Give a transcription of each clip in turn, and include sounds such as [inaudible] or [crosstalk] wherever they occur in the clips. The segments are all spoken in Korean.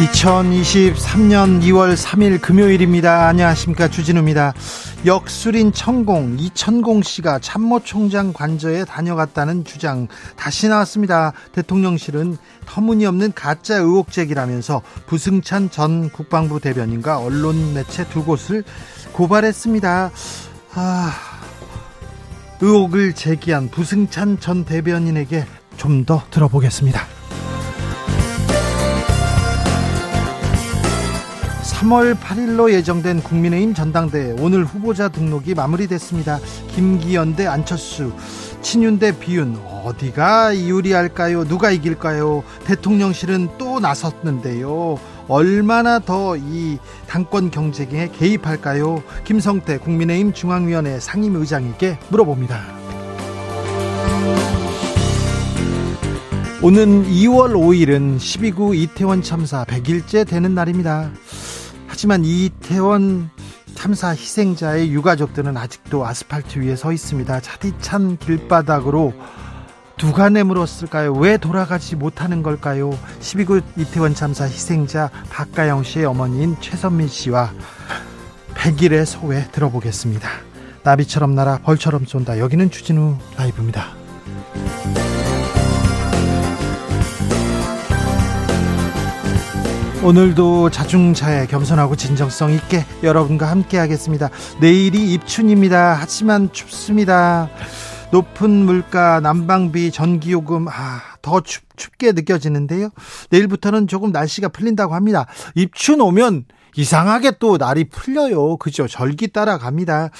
2023년 2월 3일 금요일입니다. 안녕하십니까. 주진우입니다. 역술인 천공, 이천공 씨가 참모총장 관저에 다녀갔다는 주장 다시 나왔습니다. 대통령실은 터무니없는 가짜 의혹 제기라면서 부승찬 전 국방부 대변인과 언론 매체 두 곳을 고발했습니다. 아, 의혹을 제기한 부승찬 전 대변인에게 좀 더 들어보겠습니다. 3월 8일로 예정된 국민의힘 전당대회 오늘 후보자 등록이 마무리됐습니다. 김기현 대 안철수, 친윤 대 비윤 어디가 유리할까요? 누가 이길까요? 대통령실은 또 나섰는데요. 얼마나 더 이 당권 경쟁에 개입할까요? 김성태 국민의힘 중앙위원회 상임의장에게 물어봅니다. 오는 2월 5일은 12구 이태원 참사 100일째 되는 날입니다. 하지만 이태원 참사 희생자의 유가족들은 아직도 아스팔트 위에 서 있습니다. 차디찬 길바닥으로 누가 내물었을까요? 왜 돌아가지 못하는 걸까요? 12구 이태원 참사 희생자 박가영 씨의 어머니인 최선민 씨와 100일의 소회 들어보겠습니다. 나비처럼 날아 벌처럼 쏜다. 여기는 주진우 라이브입니다. 오늘도 자중차에 겸손하고 진정성 있게 여러분과 함께 하겠습니다. 내일이 입춘입니다. 하지만 춥습니다. 높은 물가, 난방비, 전기요금, 아, 더 춥, 춥게 느껴지는데요. 내일부터는 조금 날씨가 풀린다고 합니다. 입춘 오면 이상하게 또 날이 풀려요. 그죠? 절기 따라갑니다.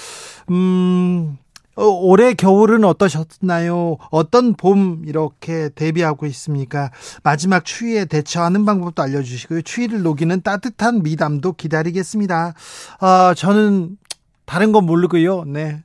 음, 어, 올해 겨울은 어떠셨나요? 어떤 봄 이렇게 대비하고 있습니까? 마지막 추위에 대처하는 방법도 알려주시고요. 추위를 녹이는 따뜻한 미담도 기다리겠습니다. 어, 저는 다른 건 모르고요. 네.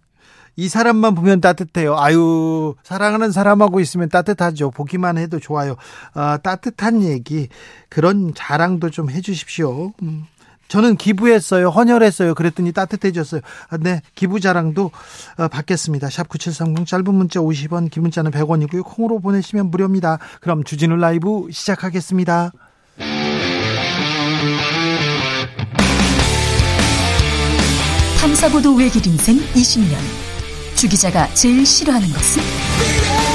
이 사람만 보면 따뜻해요. 아유, 사랑하는 사람하고 있으면 따뜻하죠. 보기만 해도 좋아요. 어, 따뜻한 얘기, 그런 자랑도 좀 해주십시오. 음. 저는 기부했어요. 헌혈했어요. 그랬더니 따뜻해졌어요. 아, 네. 기부 자랑도 어, 받겠습니다. 샵 9730 짧은 문자 50원, 긴 문자는 100원이고요. 콩으로 보내시면 무료입니다. 그럼 주진우 라이브 시작하겠습니다. 탐사보도 외길 인생 20년. 주 기자가 제일 싫어하는 것은?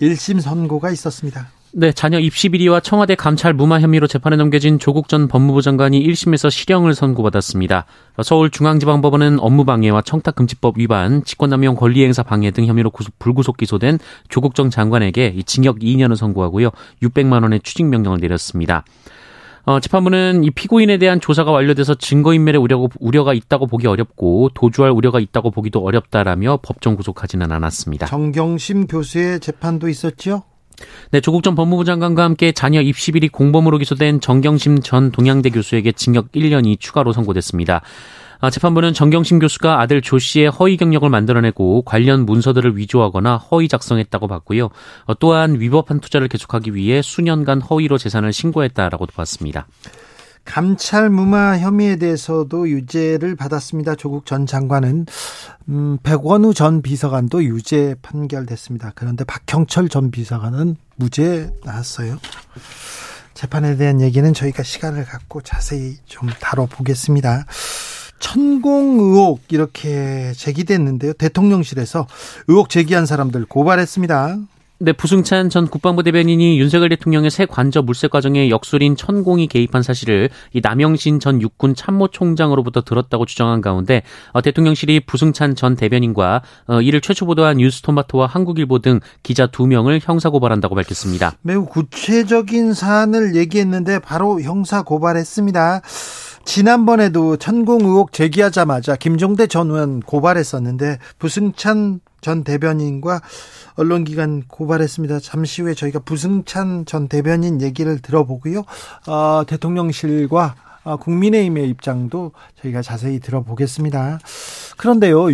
1심 선고가 있었습니다. 네, 자녀 입시 비리와 청와대 감찰 무마 혐의로 재판에 넘겨진 조국 전 법무부 장관이 1심에서 실형을 선고받았습니다. 서울중앙지방법원은 업무방해와 청탁금지법 위반, 직권남용 권리행사 방해 등 혐의로 불구속 기소된 조국 전 장관에게 징역 2년을 선고하고요. 600만 원의 추징 명령을 내렸습니다. 어, 재판부는 이 피고인에 대한 조사가 완료돼서 증거인멸의 우려가, 우려가 있다고 보기 어렵고 도주할 우려가 있다고 보기도 어렵다라며 법정 구속하지는 않았습니다. 정경심 교수의 재판도 있었죠? 네, 조국 전 법무부 장관과 함께 자녀 입시 비리 공범으로 기소된 정경심 전 동양대 교수에게 징역 1년이 추가로 선고됐습니다. 아, 재판부는 정경심 교수가 아들 조 씨의 허위 경력을 만들어내고 관련 문서들을 위조하거나 허위 작성했다고 봤고요. 어, 또한 위법한 투자를 계속하기 위해 수년간 허위로 재산을 신고했다라고도 봤습니다. 감찰 무마 혐의에 대해서도 유죄를 받았습니다. 조국 전 장관은 음, 백원우 전 비서관도 유죄 판결됐습니다. 그런데 박형철 전 비서관은 무죄 나왔어요. 재판에 대한 얘기는 저희가 시간을 갖고 자세히 좀 다뤄보겠습니다. 천공 의혹 이렇게 제기됐는데요. 대통령실에서 의혹 제기한 사람들 고발했습니다. 네, 부승찬 전 국방부 대변인이 윤석열 대통령의 새 관저 물색 과정에 역술인 천공이 개입한 사실을 이 남영신 전 육군 참모총장으로부터 들었다고 주장한 가운데 어, 대통령실이 부승찬 전 대변인과 어, 이를 최초 보도한 뉴스토마토와 한국일보 등 기자 두 명을 형사 고발한다고 밝혔습니다. 매우 구체적인 사안을 얘기했는데 바로 형사 고발했습니다. 지난번에도 천공 의혹 제기하자마자 김종대 전 의원 고발했었는데 부승찬 전 대변인과 언론기관 고발했습니다. 잠시 후에 저희가 부승찬 전 대변인 얘기를 들어보고요. 어, 대통령실과 어, 국민의힘의 입장도 저희가 자세히 들어보겠습니다. 그런데요.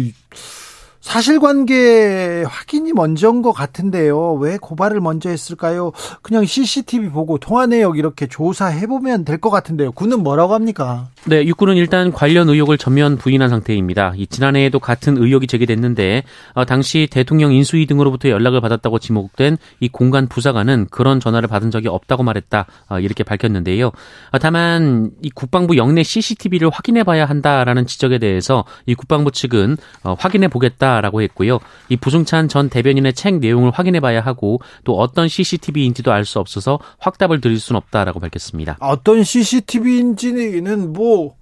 사실관계 확인이 먼저인 것 같은데요. 왜 고발을 먼저 했을까요? 그냥 CCTV 보고 통화 내역 이렇게 조사해 보면 될 것 같은데요. 군은 뭐라고 합니까? 네, 육군은 일단 관련 의혹을 전면 부인한 상태입니다. 이 지난해에도 같은 의혹이 제기됐는데 어, 당시 대통령 인수위 등으로부터 연락을 받았다고 지목된 이 공간 부사관은 그런 전화를 받은 적이 없다고 말했다 어, 이렇게 밝혔는데요. 어, 다만 이 국방부 영내 CCTV를 확인해봐야 한다라는 지적에 대해서 이 국방부 측은 어, 확인해 보겠다. 라고 했고요. 이 부승찬 전 대변인의 책 내용을 확인해 봐야 하고 또 어떤 CCTV인지도 알 수 없어서 확답을 드릴 수는 없다라고 밝혔습니다. 어떤 CCTV인지는 뭐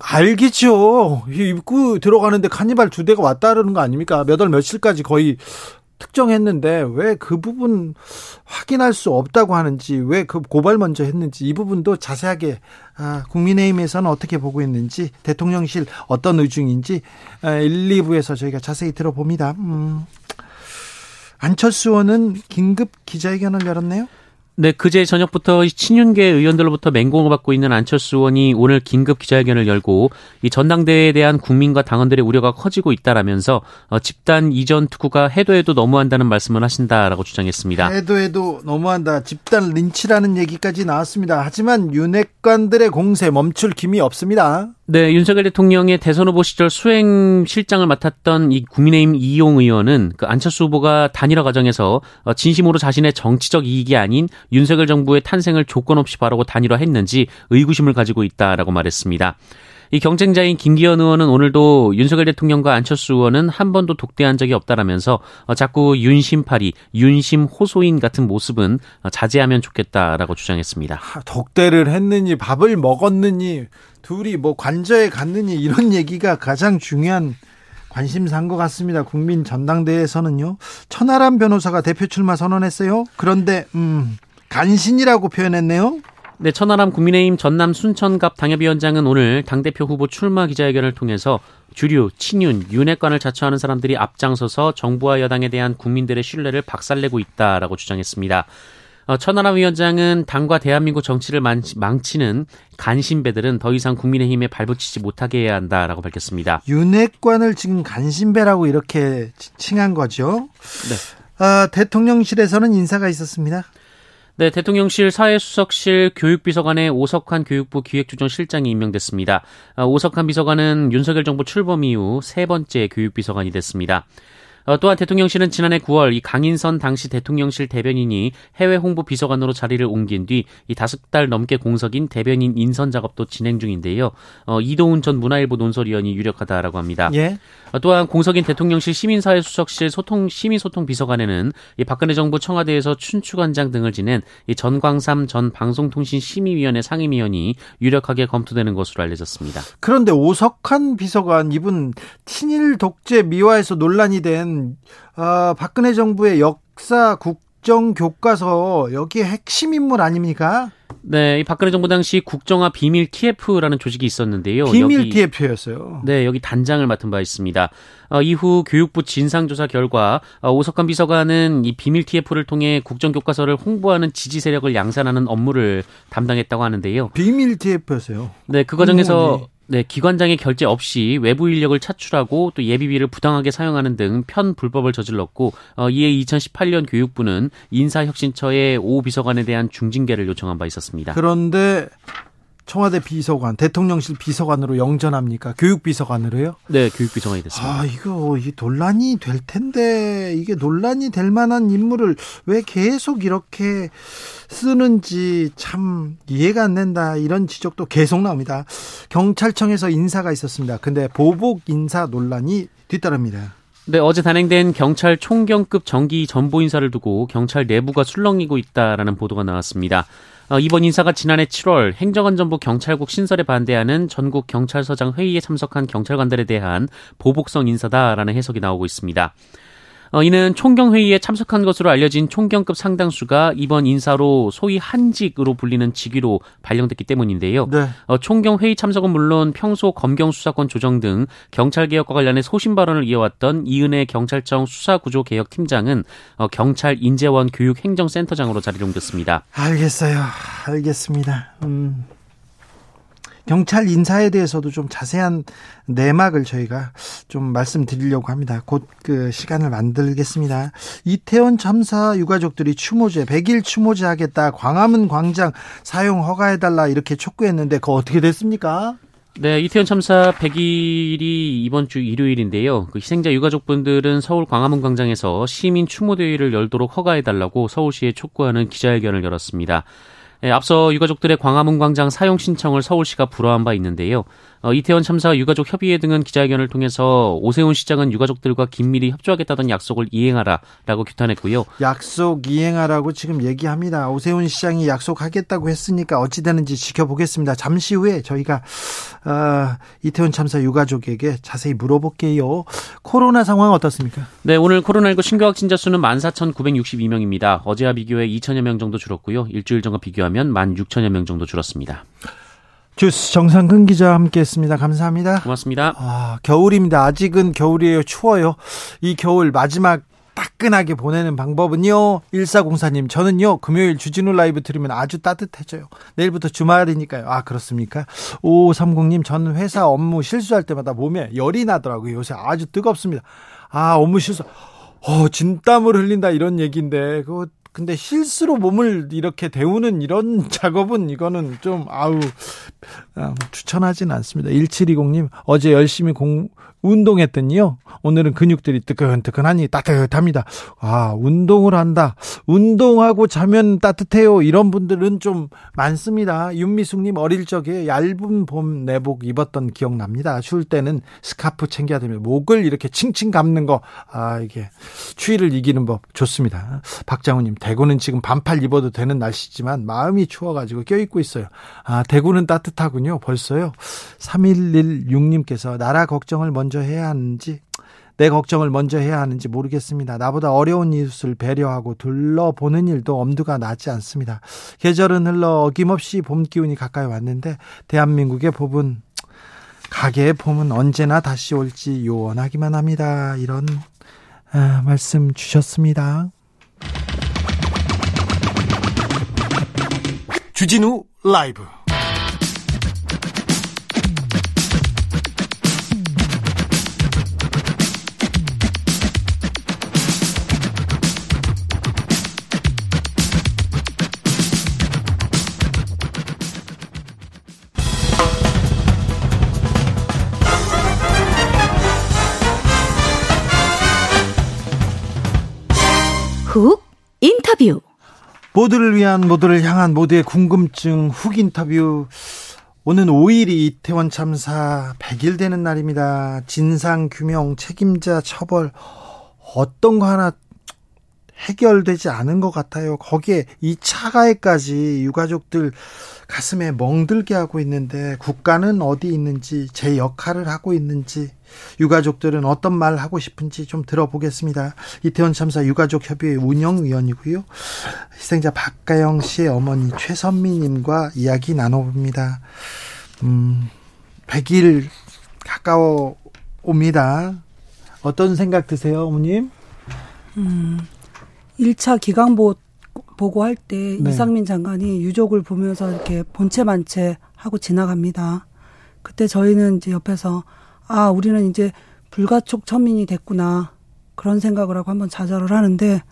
알겠죠. 입구 들어가는데 카니발 두 대가 왔다 그러는 거 아닙니까? 몇 월 며칠까지 거의 특정했는데 왜 그 부분 확인할 수 없다고 하는지 왜 그 고발 먼저 했는지 이 부분도 자세하게 아, 국민의힘에서는 어떻게 보고 있는지 대통령실 어떤 의중인지 1, 2부에서 저희가 자세히 들어봅니다. 음. 안철수 의원은 긴급 기자회견을 열었네요. 네, 그제 저녁부터 친윤계 의원들로부터 맹공을 받고 있는 안철수 의원이 오늘 긴급 기자회견을 열고 이 전당대회에 대한 국민과 당원들의 우려가 커지고 있다라면서 어, 집단 이전 투구가 해도 해도 너무한다는 말씀을 하신다라고 주장했습니다. 해도 해도 너무한다. 집단 린치라는 얘기까지 나왔습니다. 하지만 윤핵관들의 공세 멈출 김이 없습니다. 네, 윤석열 대통령의 대선 후보 시절 수행 실장을 맡았던 이 국민의힘 이용 의원은 그 안철수 후보가 단일화 과정에서 어, 진심으로 자신의 정치적 이익이 아닌 윤석열 정부의 탄생을 조건 없이 바라고 단일화했는지 의구심을 가지고 있다라고 말했습니다. 이 경쟁자인 김기현 의원은 오늘도 윤석열 대통령과 안철수 의원은 한 번도 독대한 적이 없다라면서 어, 자꾸 윤심파리, 윤심 호소인 같은 모습은 어, 자제하면 좋겠다라고 주장했습니다. 독대를 했느니 밥을 먹었느니 둘이 뭐 관저에 갔느니 이런 [laughs] 얘기가 가장 중요한 관심사인 것 같습니다. 국민 전당대회에서는요. 천하람 변호사가 대표 출마 선언했어요. 그런데 음, 간신이라고 표현했네요. 네, 천하람 국민의힘 전남 순천갑 당협위원장은 오늘 당대표 후보 출마 기자회견을 통해서 주류, 친윤, 윤핵관을 자처하는 사람들이 앞장서서 정부와 여당에 대한 국민들의 신뢰를 박살내고 있다라고 주장했습니다. 어, 천하람 위원장은 당과 대한민국 정치를 망치는 간신배들은 더 이상 국민의힘에 발붙이지 못하게 해야 한다라고 밝혔습니다. 윤핵관을 지금 간신배라고 이렇게 칭한 거죠. 네. 어, 대통령실에서는 인사가 있었습니다. 네, 대통령실 사회수석실 교육비서관의 오석환 교육부 기획조정실장이 임명됐습니다. 어, 오석환 비서관은 윤석열 정부 출범 이후 세 번째 교육비서관이 됐습니다. 어, 또한 대통령실은 지난해 9월 이 강인선 당시 대통령실 대변인이 해외 홍보 비서관으로 자리를 옮긴 뒤 이 다섯 달 넘게 공석인 대변인 인선 작업도 진행 중인데요. 어, 이도훈 전 문화일보 논설위원이 유력하다라고 합니다. 예. 어, 또한 공석인 대통령실 시민사회수석실 소통 시민소통 비서관에는 이 박근혜 정부 청와대에서 춘추관장 등을 지낸 이 전광삼 전 방송통신심의위원회 상임위원이 유력하게 검토되는 것으로 알려졌습니다. 그런데 오석환 비서관 이분 친일 독재 미화에서 논란이 된 어, 박근혜 정부의 역사 국정 교과서 여기에 핵심 인물 아닙니까? 네, 이 박근혜 정부 당시 국정화 비밀 TF라는 조직이 있었는데요. 비밀 여기, TF였어요. 네, 여기 단장을 맡은 바 있습니다. 어, 이후 교육부 진상조사 결과 어, 오석환 비서관은 이 비밀 TF를 통해 국정교과서를 홍보하는 지지 세력을 양산하는 업무를 담당했다고 하는데요. 비밀 TF였어요. 네, 그 과정에서 음, 네. 네, 기관장의 결재 없이 외부 인력을 차출하고 또 예비비를 부당하게 사용하는 등 편불법을 저질렀고 어, 이에 2018년 교육부는 인사혁신처의 오 비서관에 대한 중징계를 요청한 바 있었습니다. 그런데 청와대 비서관, 대통령실 비서관으로 영전합니까? 교육비서관으로요? 네, 교육비서관이 됐습니다. 아, 이거 이 논란이 될 텐데 이게 논란이 될 만한 인물을 왜 계속 이렇게 쓰는지 참 이해가 안 된다. 이런 지적도 계속 나옵니다. 경찰청에서 인사가 있었습니다. 근데 보복 인사 논란이 뒤따릅니다. 네, 어제 단행된 경찰 총경급 정기 전보 인사를 두고 경찰 내부가 술렁이고 있다라는 보도가 나왔습니다. 어, 이번 인사가 지난해 7월 행정안전부 경찰국 신설에 반대하는 전국 경찰서장 회의에 참석한 경찰관들에 대한 보복성 인사다라는 해석이 나오고 있습니다. 어, 이는 총경회의에 참석한 것으로 알려진 총경급 상당수가 이번 인사로 소위 한직으로 불리는 직위로 발령됐기 때문인데요. 네. 어, 총경회의 참석은 물론 평소 검경 수사권 조정 등 경찰개혁과 관련해 소신 발언을 이어왔던 이은혜 경찰청 수사구조개혁팀장은 어, 경찰 인재원 교육행정센터장으로 자리를 옮겼습니다. 알겠어요. 알겠습니다. 음. 경찰 인사에 대해서도 좀 자세한 내막을 저희가 좀 말씀드리려고 합니다. 곧 그 시간을 만들겠습니다. 이태원 참사 유가족들이 추모제 100일 추모제 하겠다. 광화문 광장 사용 허가해 달라 이렇게 촉구했는데 그거 어떻게 됐습니까? 네, 이태원 참사 100일이 이번 주 일요일인데요. 그 희생자 유가족분들은 서울 광화문 광장에서 시민 추모 대회를 열도록 허가해 달라고 서울시에 촉구하는 기자회견을 열었습니다. 예, 앞서 유가족들의 광화문 광장 사용 신청을 서울시가 불허한 바 있는데요. 어, 이태원 참사 유가족 협의회 등은 기자회견을 통해서 오세훈 시장은 유가족들과 긴밀히 협조하겠다던 약속을 이행하라라고 규탄했고요. 약속 이행하라고 지금 얘기합니다. 오세훈 시장이 약속하겠다고 했으니까 어찌 되는지 지켜보겠습니다. 잠시 후에 저희가 어, 이태원 참사 유가족에게 자세히 물어볼게요. 코로나 상황 어떻습니까? 네, 오늘 코로나19 신규 확진자 수는 14,962명입니다. 어제와 비교해 2천여 명 정도 줄었고요. 일주일 전과 비교하 비교하면 16,000여 명 정도 줄었습니다. 주스 정상근 기자 함께했습니다. 감사합니다. 고맙습니다. 아, 겨울입니다. 아직은 겨울이에요. 추워요. 이 겨울 마지막 따끈하게 보내는 방법은요. 1404님, 저는요, 금요일 주진우 라이브 들으면 아주 따뜻해져요. 내일부터 주말이니까요. 아, 그렇습니까? 5530님, 저는 회사 업무 실수할 때마다 몸에 열이 나더라고요. 요새 아주 뜨겁습니다. 아, 업무 실수. 어, 진땀을 흘린다 이런 얘기인데, 그거 근데 실수로 몸을 이렇게 데우는 이런 [laughs] 작업은 이거는 좀 아우 아, 추천하지는 않습니다. 1720님 어제 열심히 공 운동했더니요. 오늘은 근육들이 뜨끈뜨끈하니 따뜻합니다. 아, 운동을 한다. 운동하고 자면 따뜻해요. 이런 분들은 좀 많습니다. 윤미숙님 어릴 적에 얇은 봄 내복 입었던 기억납니다. 추울 때는 스카프 챙겨야 됩니다. 목을 이렇게 칭칭 감는 거. 아, 이게 추위를 이기는 법 좋습니다. 박장우님, 대구는 지금 반팔 입어도 되는 날씨지만 마음이 추워가지고 껴입고 있어요. 아, 대구는 따뜻하군요. 벌써요. 3116님께서 나라 걱정을 먼저 먼저 해야 하는지 내 걱정을 먼저 해야 하는지 모르겠습니다. 나보다 어려운 이웃을 배려하고 둘러보는 일도 엄두가 나지 않습니다. 계절은 흘러 어김없이 봄 기운이 가까이 왔는데 대한민국의 봄은 가게의 봄은 언제나 다시 올지 요원하기만 합니다. 이런 아, 말씀 주셨습니다. 주진우 라이브 훅 인터뷰 모두를 위한 모두를 향한 모두의 궁금증 훅 인터뷰 오는 5일이 이태원 참사 100일 되는 날입니다. 진상 규명, 책임자 처벌 어떤 거 하나 해결되지 않은 것 같아요. 거기에 이 차가에까지 유가족들 가슴에 멍들게 하고 있는데 국가는 어디 있는지 제 역할을 하고 있는지 유가족들은 어떤 말 하고 싶은지 좀 들어보겠습니다. 이태원 참사 유가족 협의회 운영위원이고요. 희생자 박가영 씨의 어머니 최선미님과 이야기 나눠봅니다. 음, 100일 가까워 옵니다. 어떤 생각 드세요, 어머님? 음, 1차 기강보 보고할 때 네. 이상민 장관이 유족을 보면서 이렇게 본체 만체 하고 지나갑니다. 그때 저희는 이제 옆에서 아, 우리는 이제 불가촉 천민이 됐구나. 그런 생각을 하고 한번 좌절을 하는데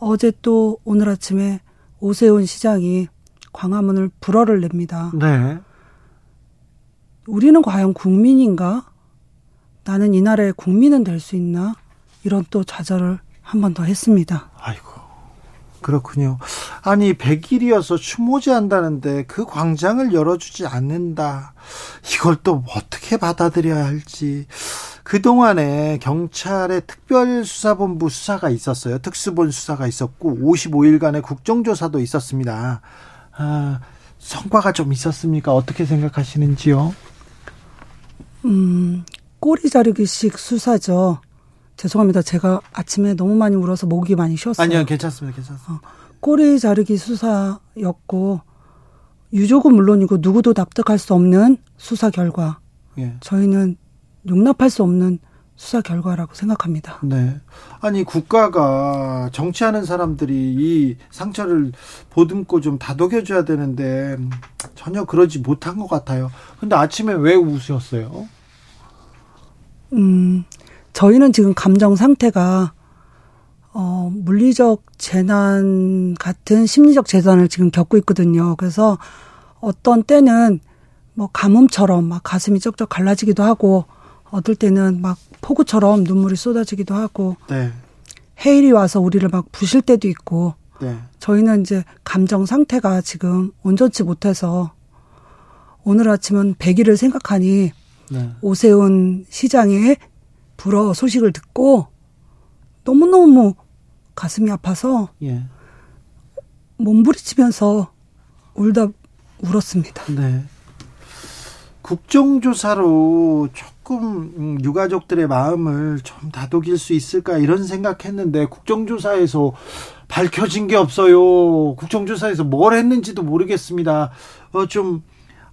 어제 또 오늘 아침에 오세훈 시장이 광화문을 불어를 냅니다. 네. 우리는 과연 국민인가? 나는 이 나라의 국민은 될 수 있나? 이런 또 좌절을 한 번 더 했습니다. 아이고. 그렇군요. 아니 100일이어서 추모제 한다는데 그 광장을 열어주지 않는다. 이걸 또 어떻게 받아들여야 할지. 그동안에 경찰의 특별수사본부 수사가 있었어요. 특수본 수사가 있었고 55일간의 국정조사도 있었습니다. 아, 성과가 좀 있었습니까? 어떻게 생각하시는지요? 음, 꼬리 자르기식 수사죠. 죄송합니다. 제가 아침에 너무 많이 울어서 목이 많이 쉬었어요. 아니요, 괜찮습니다. 괜찮습니다. 어, 꼬리 자르기 수사였고 유족은 물론이고 누구도 납득할 수 없는 수사 결과. 예. 저희는 용납할 수 없는 수사 결과라고 생각합니다. 네. 아니 국가가 정치하는 사람들이 이 상처를 보듬고 좀 다독여줘야 되는데 전혀 그러지 못한 것 같아요. 근데 아침에 왜 우셨어요? 음, 저희는 지금 감정 상태가 어, 물리적 재난 같은 심리적 재난을 지금 겪고 있거든요. 그래서 어떤 때는 뭐 가뭄처럼 막 가슴이 쩍쩍 갈라지기도 하고 어떨 때는 막 폭우처럼 눈물이 쏟아지기도 하고 네. 해일이 와서 우리를 막 부실 때도 있고 네. 저희는 이제 감정 상태가 지금 온전치 못해서 오늘 아침은 100일을 생각하니 네. 오세훈 시장의 불어 소식을 듣고 너무너무 가슴이 아파서 예. 몸부리치면서 울다 울었습니다. 네. 국정조사로 조금 음, 유가족들의 마음을 좀 다독일 수 있을까 이런 생각했는데 국정조사에서 밝혀진 게 없어요. 국정조사에서 뭘 했는지도 모르겠습니다. 어, 좀,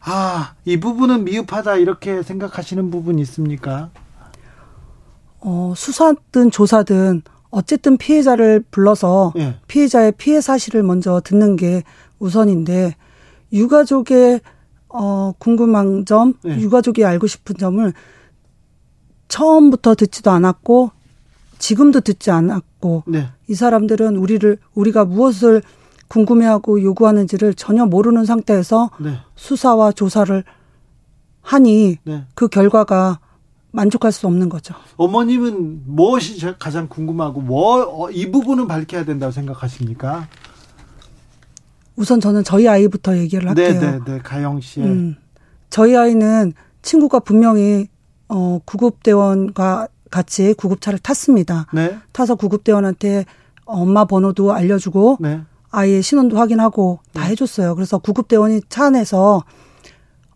아, 이 부분은 미흡하다 이렇게 생각하시는 부분 있습니까? 어, 수사든 조사든 어쨌든 피해자를 불러서 예. 피해자의 피해 사실을 먼저 듣는 게 우선인데 유가족의 어 궁금한 점, 예. 유가족이 알고 싶은 점을 처음부터 듣지도 않았고 지금도 듣지 않았고 네. 이 사람들은 우리를 우리가 무엇을 궁금해하고 요구하는지를 전혀 모르는 상태에서 네. 수사와 조사를 하니 네. 그 결과가 만족할 수 없는 거죠. 어머님은 무엇이 가장 궁금하고 뭐이 어, 부분은 밝혀야 된다고 생각하십니까? 우선 저는 저희 아이부터 얘기를 할게요. 네, 네, 네. 가영 씨. 음, 저희 아이는 친구가 분명히 어 구급대원과 같이 구급차를 탔습니다. 네. 타서 구급대원한테 엄마 번호도 알려주고 네. 아이의 신원도 확인하고 다 네. 해줬어요. 그래서 구급대원이 차 안에서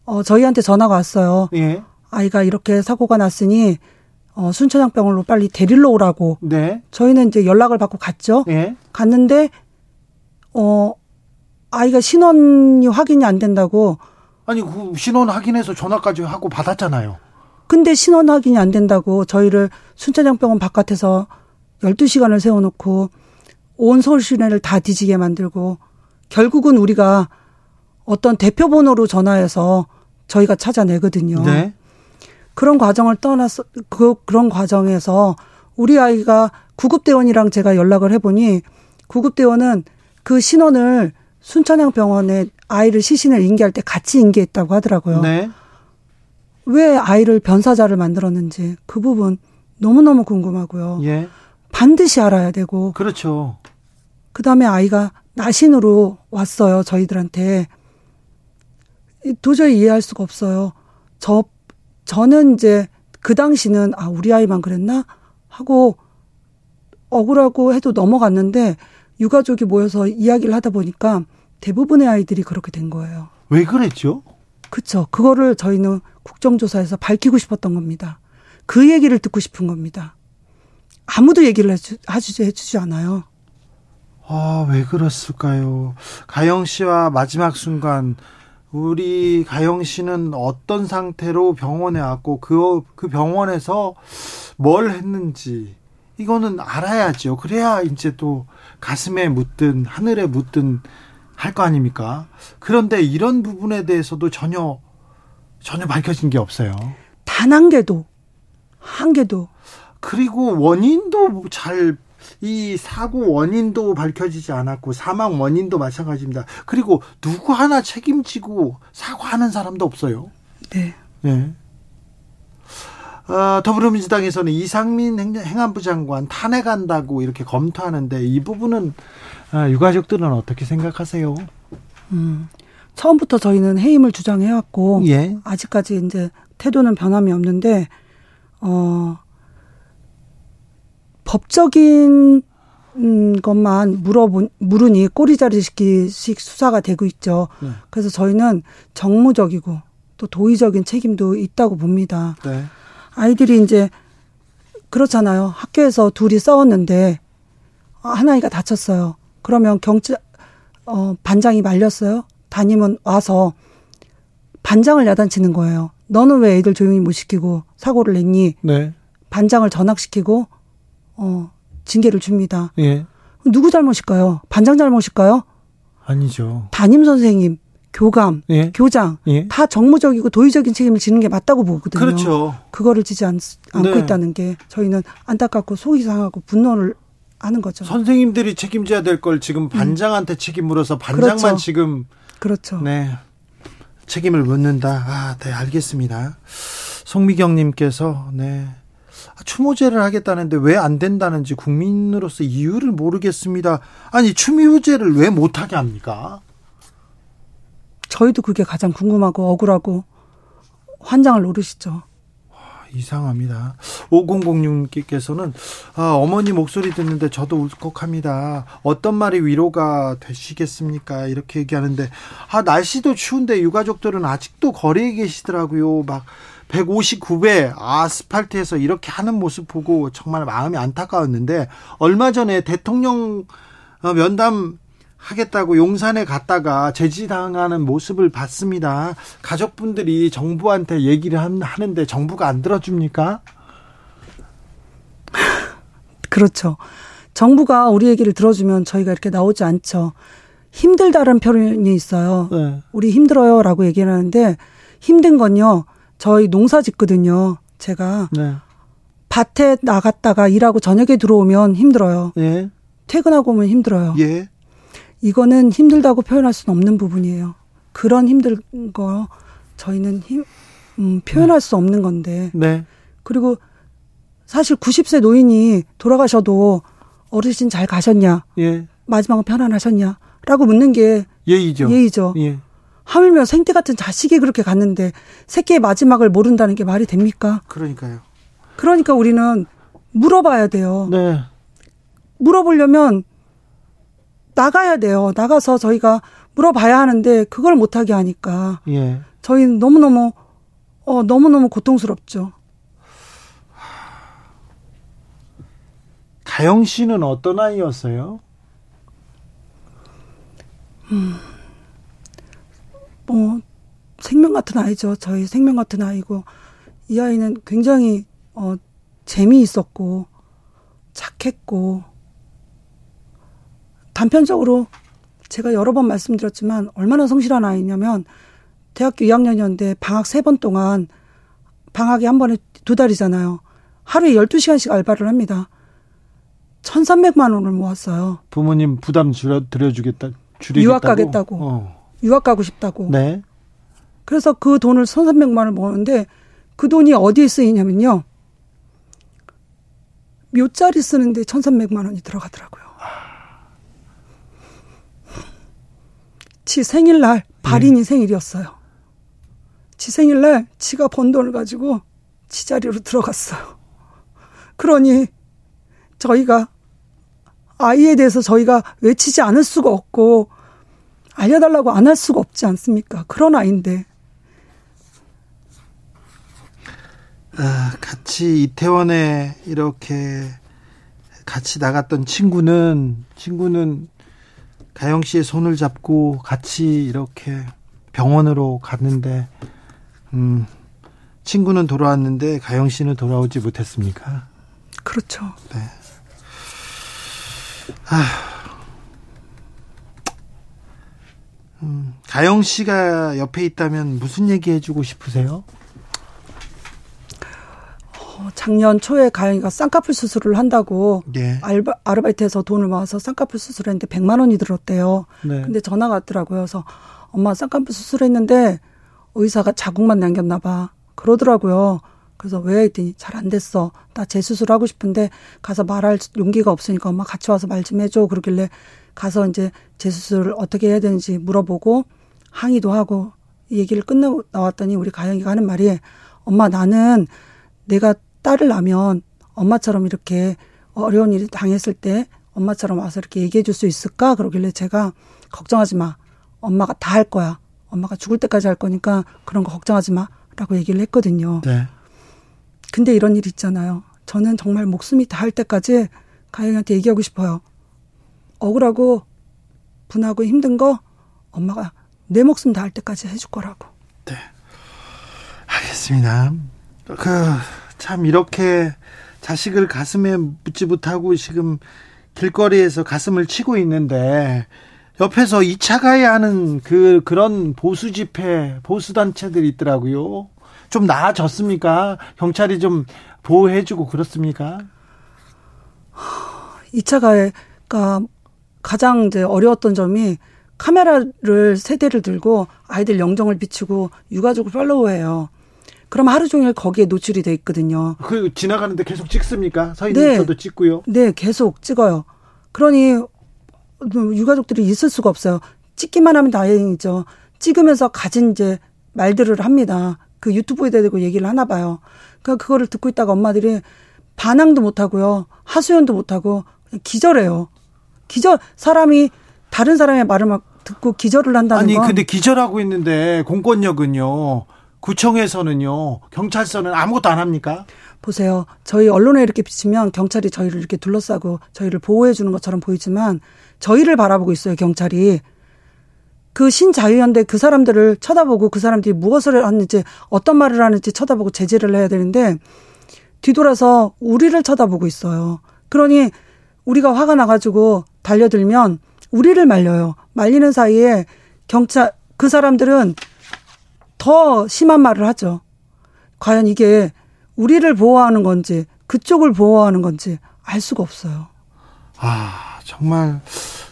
어 저희한테 전화가 왔어요. 예. 아이가 이렇게 사고가 났으니 어, 순천향병원로 빨리 데리러 오라고. 네. 저희는 이제 연락을 받고 갔죠. 네. 갔는데 어 아이가 신원이 확인이 안 된다고. 아니 그 신원 확인해서 전화까지 하고 받았잖아요. 근데 신원 확인이 안 된다고 저희를 순천향병원 바깥에서 12시간을 세워놓고 온 서울 시내를 다 뒤지게 만들고 결국은 우리가 어떤 대표 번호로 전화해서 저희가 찾아내거든요. 네. 그런 과정을 떠나서 그 그런 과정에서 우리 아이가 구급대원이랑 제가 연락을 해보니 구급대원은 그 신원을 순천향병원에 아이를 시신을 인계할 때 같이 인계했다고 하더라고요. 네. 왜 아이를 변사자를 만들었는지 그 부분 너무너무 궁금하고요. 예. 반드시 알아야 되고. 그렇죠. 그 다음에 아이가 나신으로 왔어요, 저희들한테. 도저히 이해할 수가 없어요. 저 저는 이제 그 당시는 아 우리 아이만 그랬나 하고 억울하고 해도 넘어갔는데 유가족이 모여서 이야기를 하다 보니까 대부분의 아이들이 그렇게 된 거예요. 왜 그랬죠? 그렇죠. 그거를 저희는 국정조사에서 밝히고 싶었던 겁니다. 그 얘기를 듣고 싶은 겁니다. 아무도 얘기를 해주, 해주지, 해주지 않아요. 아, 왜 그랬을까요? 가영 씨와 마지막 순간 우리 가영 씨는 어떤 상태로 병원에 왔고 그, 그 병원에서 뭘 했는지 이거는 알아야죠. 그래야 이제 또 가슴에 묻든 하늘에 묻든 할 거 아닙니까? 그런데 이런 부분에 대해서도 전혀 전혀 밝혀진 게 없어요. 단 한 개도 한 개도 그리고 원인도 잘 이 사고 원인도 밝혀지지 않았고 사망 원인도 마찬가지입니다. 그리고 누구 하나 책임지고 사과하는 사람도 없어요. 네. 네. 어, 더불어민주당에서는 이상민 행안부 장관 탄핵한다고 이렇게 검토하는데 이 부분은 아, 유가족들은 어떻게 생각하세요? 음, 처음부터 저희는 해임을 주장해왔고 예. 아직까지 이제 태도는 변함이 없는데 어 법적인 음, 것만 물어보, 물으니 꼬리자리식 수사가 되고 있죠. 네. 그래서 저희는 정무적이고 또 도의적인 책임도 있다고 봅니다. 네. 아이들이 이제 그렇잖아요. 학교에서 둘이 싸웠는데 하나이가 다쳤어요. 그러면 경찰 어 반장이 말렸어요. 담임은 와서 반장을 야단치는 거예요. 너는 왜 애들 조용히 못 시키고 사고를 냈니? 네. 반장을 전학시키고 어 징계를 줍니다. 예. 누구 잘못일까요? 반장 잘못일까요? 아니죠. 담임 선생님, 교감, 예. 교장 예. 다 정무적이고 도의적인 책임을 지는 게 맞다고 보거든요. 그렇죠. 그거를 지지 않, 않고 네. 있다는 게 저희는 안타깝고 속이 상하고 분노를 하는 거죠. 선생님들이 책임져야 될 걸 지금 반장한테 음. 책임 물어서 반장만 그렇죠. 지금 그렇죠. 네. 책임을 묻는다. 아, 네, 알겠습니다. 송미경 님께서, 네. 추모제를 하겠다는데 왜 안 된다는지 국민으로서 이유를 모르겠습니다. 아니, 추모제를 왜 못하게 합니까? 저희도 그게 가장 궁금하고 억울하고 환장을 노르시죠. 이상합니다. 5006님께서는 아, 어머니 목소리 듣는데 저도 울컥합니다. 어떤 말이 위로가 되시겠습니까? 이렇게 얘기하는데 아 날씨도 추운데 유가족들은 아직도 거리에 계시더라고요. 막 159배 아스팔트에서 이렇게 하는 모습 보고 정말 마음이 안타까웠는데 얼마 전에 대통령 어, 면담 하겠다고 용산에 갔다가 제지당하는 모습을 봤습니다. 가족분들이 정부한테 얘기를 하는데 정부가 안 들어줍니까? 그렇죠. 정부가 우리 얘기를 들어주면 저희가 이렇게 나오지 않죠. 힘들다는 표현이 있어요. 네. 우리 힘들어요라고 얘기를 하는데 힘든 건요. 저희 농사 짓거든요. 제가 네. 밭에 나갔다가 일하고 저녁에 들어오면 힘들어요. 네. 퇴근하고 오면 힘들어요. 예. 이거는 힘들다고 표현할 수는 없는 부분이에요. 그런 힘든 거 저희는 힘, 음, 표현할 네. 수 없는 건데. 네. 그리고 사실 90세 노인이 돌아가셔도 어르신 잘 가셨냐? 예. 마지막은 편안하셨냐? 라고 묻는 게 예의죠. 예의죠. 예. 하물며 생태 같은 자식이 그렇게 갔는데 새끼의 마지막을 모른다는 게 말이 됩니까? 그러니까요. 그러니까 우리는 물어봐야 돼요. 네. 물어보려면 나가야 돼요. 나가서 저희가 물어봐야 하는데 그걸 못하게 하니까 예. 저희는 너무너무 어 너무너무 고통스럽죠. 가영 씨는 어떤 아이였어요? 음, 뭐 생명 같은 아이죠. 저희 생명 같은 아이고 이 아이는 굉장히 어 재미있었고 착했고 단편적으로 제가 여러 번 말씀드렸지만 얼마나 성실한 아이냐면 대학교 2학년이었는데 방학 세 번 동안 방학이 한 번에 두 달이잖아요. 하루에 12시간씩 알바를 합니다. 1,300만 원을 모았어요. 부모님 부담 줄여 드려 주겠다. 줄이겠다고. 유학 가겠다고. 어. 유학 가고 싶다고. 네. 그래서 그 돈을 1,300만 원을 모았는데 그 돈이 어디에 쓰이냐면요. 묘자리 쓰는데 1,300만 원이 들어가더라고요. 지 생일날 발인이 네. 생일이었어요. 지 생일날 지가 번 돈을 가지고 지 자리로 들어갔어요. 그러니 저희가 아이에 대해서 저희가 외치지 않을 수가 없고 알려달라고 안 할 수가 없지 않습니까? 그런 아이인데. 아, 같이 이태원에 이렇게 같이 나갔던 친구는 친구는 가영 씨의 손을 잡고 같이 이렇게 병원으로 갔는데 음, 친구는 돌아왔는데 가영 씨는 돌아오지 못했습니까? 그렇죠. 네. 아, 음, 가영 씨가 옆에 있다면 무슨 얘기 해주고 싶으세요? 어, 작년 초에 가영이가 쌍꺼풀 수술을 한다고 예. 알바, 아르바이트해서 돈을 모아서 쌍꺼풀 수술했는데 100만 원이 들었대요. 네. 근데 전화가 왔더라고요. 그래서 엄마 쌍꺼풀 수술했는데 의사가 자국만 남겼나 봐. 그러더라고요. 그래서 왜 했더니 잘 안 됐어. 나 재수술하고 싶은데 가서 말할 용기가 없으니까 엄마 같이 와서 말 좀 해줘. 그러길래 가서 이제 재수술을 어떻게 해야 되는지 물어보고 항의도 하고 얘기를 끝내고 나왔더니 우리 가영이가 하는 말이 엄마 나는 내가 딸을 낳으면 엄마처럼 이렇게 어려운 일이 당했을 때 엄마처럼 와서 이렇게 얘기해 줄 수 있을까? 그러길래 제가 걱정하지 마. 엄마가 다 할 거야. 엄마가 죽을 때까지 할 거니까 그런 거 걱정하지 마. 라고 얘기를 했거든요. 네. 근데 이런 일 있잖아요. 저는 정말 목숨이 다 할 때까지 가영이한테 얘기하고 싶어요. 억울하고 분하고 힘든 거 엄마가 내 목숨 다할 때까지 해줄 거라고. 네. 알겠습니다. 그, 참, 이렇게 자식을 가슴에 묻지 못하고 지금 길거리에서 가슴을 치고 있는데, 옆에서 2차 가야 하는 그, 그런 보수 집회, 보수 단체들이 있더라고요. 좀 나아졌습니까? 경찰이 좀 보호해주고 그렇습니까? 2차 가해가 가장 이제 어려웠던 점이 카메라를 세 대를 들고 아이들 영정을 비추고 유가족을 팔로우해요. 그럼 하루 종일 거기에 노출이 돼 있거든요. 그 지나가는데 계속 찍습니까? 서 있는 네. 저도 찍고요. 네, 계속 찍어요. 그러니 유가족들이 있을 수가 없어요. 찍기만 하면 다행이죠. 찍으면서 가진 이제 말들을 합니다. 그 유튜브에 대고 얘기를 하나 봐요. 그러니까 그거를 듣고 있다가 엄마들이 반항도 못 하고요. 하소연도 못 하고 기절해요. 기절 사람이 다른 사람의 말을 막 듣고 기절을 한다는 아니, 건 근데 기절하고 있는데 공권력은요, 구청에서는요, 경찰서는 아무것도 안 합니까? 보세요. 저희 언론에 이렇게 비치면 경찰이 저희를 이렇게 둘러싸고 저희를 보호해 주는 것처럼 보이지만 저희를 바라보고 있어요, 경찰이. 그 신자유연대 그 사람들을 쳐다보고 그 사람들이 무엇을 하는지 어떤 말을 하는지 쳐다보고 제재를 해야 되는데 뒤돌아서 우리를 쳐다보고 있어요. 그러니 우리가 화가 나가지고 달려들면 우리를 말려요. 말리는 사이에 경찰 그 사람들은 더 심한 말을 하죠. 과연 이게 우리를 보호하는 건지 그쪽을 보호하는 건지 알 수가 없어요. 아, 정말,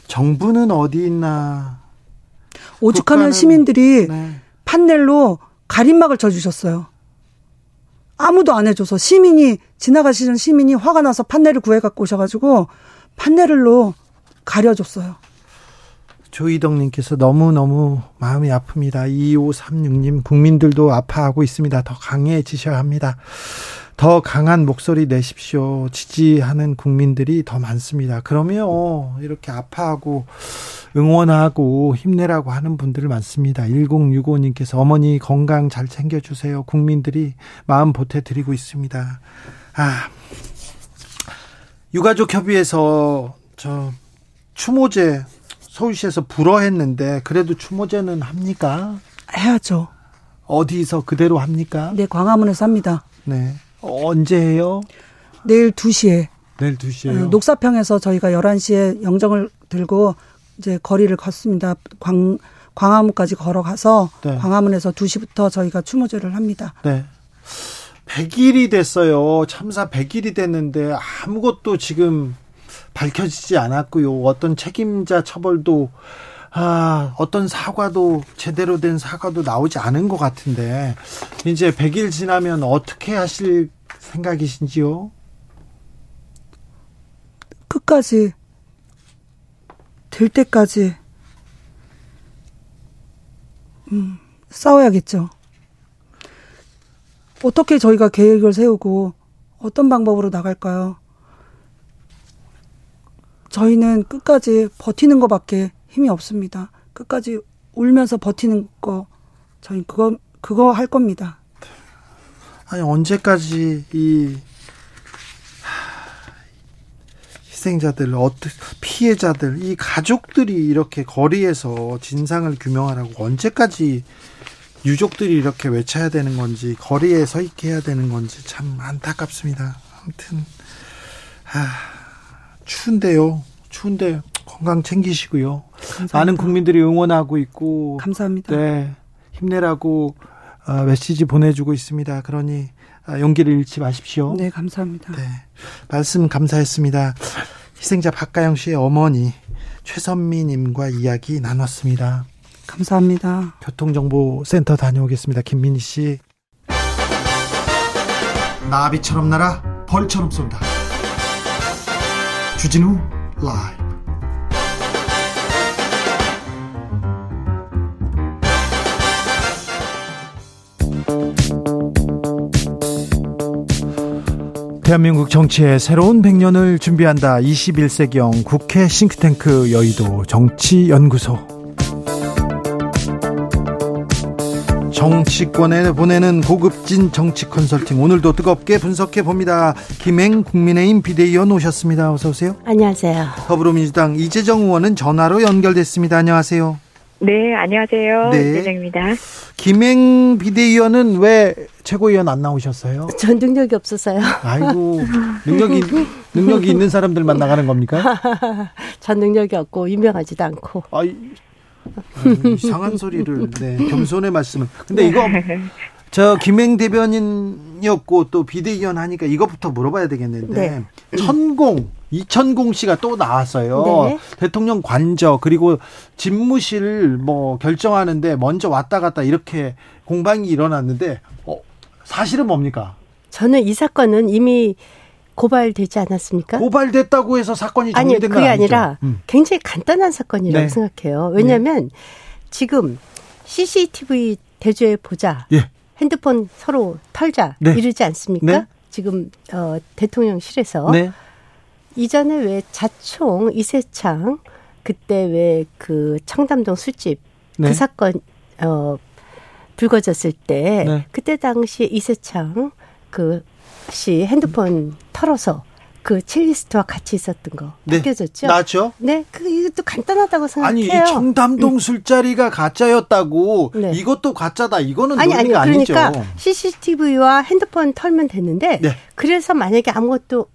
정부는 어디 있나. 오죽하면 시민들이 네. 판넬로 가림막을 쳐주셨어요. 아무도 안 해줘서 시민이 지나가시는 시민이 화가 나서 판넬을 구해 갖고 오셔가지고 판넬로 가려줬어요. 조희덕님께서 너무너무 마음이 아픕니다. 2536님, 국민들도 아파하고 있습니다. 더 강해지셔야 합니다. 더 강한 목소리 내십시오. 지지하는 국민들이 더 많습니다. 그러면 이렇게 아파하고 응원하고 힘내라고 하는 분들 많습니다. 1065님께서 어머니 건강 잘 챙겨주세요. 국민들이 마음 보태드리고 있습니다. 아, 유가족 협의회에서 저 추모제 서울시에서 불허했는데 그래도 추모제는 합니까? 해야죠. 어디서 그대로 합니까? 네, 광화문에서 합니다. 네. 어, 언제 해요? 내일 2시에 내일 2시에요. 녹사평에서 저희가 11시에 영정을 들고 이제 거리를 걷습니다. 광, 광화문까지 걸어가서 네. 광화문에서 2시부터 저희가 추모제를 합니다. 네. 100일이 됐어요. 참사 100일이 됐는데 아무것도 지금 밝혀지지 않았고요. 어떤 책임자 처벌도 아, 어떤 사과도 제대로 된 사과도 나오지 않은 것 같은데 이제 100일 지나면 어떻게 하실 생각이신지요? 끝까지 될 때까지 음, 싸워야겠죠. 어떻게 저희가 계획을 세우고 어떤 방법으로 나갈까요? 저희는 끝까지 버티는 것밖에 힘이 없습니다. 끝까지 울면서 버티는 거 저희 그거 그거 할 겁니다. 아니 언제까지 이 하, 희생자들, 피해자들, 이 가족들이 이렇게 거리에서 진상을 규명하라고 언제까지 유족들이 이렇게 외쳐야 되는 건지 거리에 서 있게 해야 되는 건지 참 안타깝습니다. 아무튼 아 추운데요. 추운데 건강 챙기시고요. 감사합니다. 많은 국민들이 응원하고 있고 감사합니다. 네, 힘내라고 어, 메시지 보내주고 있습니다. 그러니 아, 용기를 잃지 마십시오. 네, 감사합니다. 네, 말씀 감사했습니다. 희생자 박가영 씨의 어머니 최선미 님과 이야기 나눴습니다. 감사합니다. 교통정보센터 다녀오겠습니다. 김민희 씨. 나비처럼 날아 벌처럼 쏜다. 주진우 라이브. 대한민국 정치의 새로운 100년을 준비한다. 21세기형 국회 싱크탱크 여의도 정치연구소. 정치권에 보내는 고급진 정치 컨설팅 오늘도 뜨겁게 분석해 봅니다. 김행 국민의힘 비대위원 오셨습니다. 어서 오세요. 안녕하세요. 더불어민주당 이재정 의원은 전화로 연결됐습니다. 안녕하세요. 네, 안녕하세요. 네. 이재정입니다. 김행 비대위원은 왜 최고위원 안 나오셨어요? 전 능력이 없었어요. 아이고, 능력이, [laughs] 능력이 있는 사람들만 나가는 겁니까? [laughs] 전 능력이 없고, 유명하지도 않고. 아이, 이상한 소리를, 네, 겸손의 말씀을. 근데 이거, [laughs] 저 김행 대변인이었고 또 비대위원 하니까 이것부터 물어봐야 되겠는데 네. 천공 이천공 씨가 또 나왔어요. 네. 대통령 관저 그리고 집무실 뭐 결정하는데 먼저 왔다 갔다 이렇게 공방이 일어났는데 어, 사실은 뭡니까? 저는 이 사건은 이미 고발되지 않았습니까? 고발됐다고 해서 사건이 정리된 아니, 그게 아니라 음. 굉장히 간단한 사건이라고 네. 생각해요. 왜냐하면 네. 지금 CCTV 대조해 보자. 예. 핸드폰 서로 털자 네. 이러지 않습니까? 네. 지금 어, 대통령실에서 네. 이전에 왜 자총 이세창 그때 왜 그 청담동 술집 그 네. 사건 어 불거졌을 때 네. 그때 당시에 이세창 그 씨 핸드폰 털어서 그 첼리스트와 같이 있었던 거 네. 바뀌어졌죠? 나죠? 네, 그 이것도 간단하다고 생각해요. 아니 청담동 음. 술자리가 가짜였다고 네. 이것도 가짜다. 이거는 아니 아니 그러니까 아니죠. CCTV와 핸드폰 털면 되는데 네. 그래서 만약에 아무것도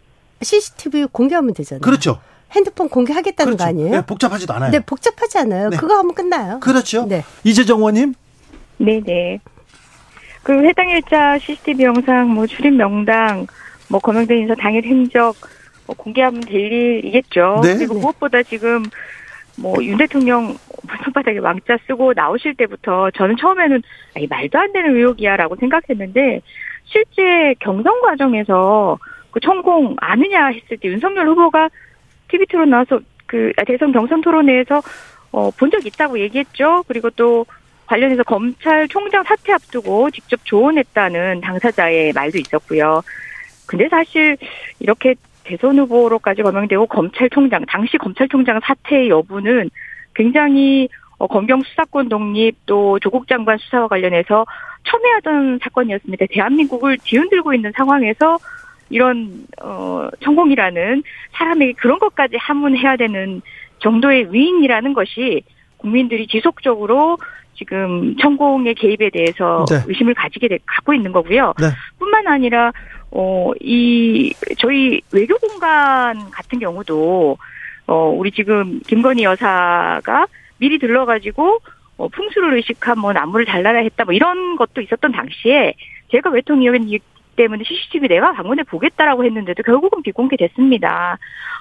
CCTV 공개하면 되잖아요. 그렇죠. 핸드폰 공개하겠다는 그렇죠. 거 아니에요? 네, 복잡하지도 않아요. 네, 복잡하지 않아요. 네. 그거 하면 끝나요. 그렇죠. 네. 이재정 의원님. 네네. 그 해당 일자 CCTV 영상, 뭐 출입 명당, 뭐 거명된 인사 당일 행적 뭐 공개하면 될 일이겠죠. 네. 그리고 무엇보다 지금 뭐 윤 대통령 손바닥에 왕자 쓰고 나오실 때부터 저는 처음에는 아니 말도 안 되는 의혹이야라고 생각했는데 실제 경선 과정에서 그 천공 아느냐 했을 때 윤석열 후보가 TV 토론 나와서 그 대선 경선 토론회에서 어, 본 적 있다고 얘기했죠. 그리고 또 관련해서 검찰총장 사퇴 앞두고 직접 조언했다는 당사자의 말도 있었고요. 근데 사실 이렇게 대선 후보로까지 거명되고 검찰총장 당시 검찰총장 사퇴 여부는 굉장히 어, 검경 수사권 독립 또 조국 장관 수사와 관련해서 첨예하던 사건이었습니다. 대한민국을 뒤흔들고 있는 상황에서 이런 어 천공이라는 사람에게 그런 것까지 하문해야 되는 정도의 위인이라는 것이 국민들이 지속적으로 지금 천공의 개입에 대해서 네. 의심을 가지게 되, 갖고 있는 거고요. 네. 뿐만 아니라 어이 저희 외교 공간 같은 경우도 어 우리 지금 김건희 여사가 미리 들러가지고 어, 풍수를 의식한 뭐 나무를 잘라야 했다 뭐 이런 것도 있었던 당시에 제가 외통위원이기 때문에 CCTV 내가 방문해 보겠다라고 했는데도 결국은 비공개됐습니다.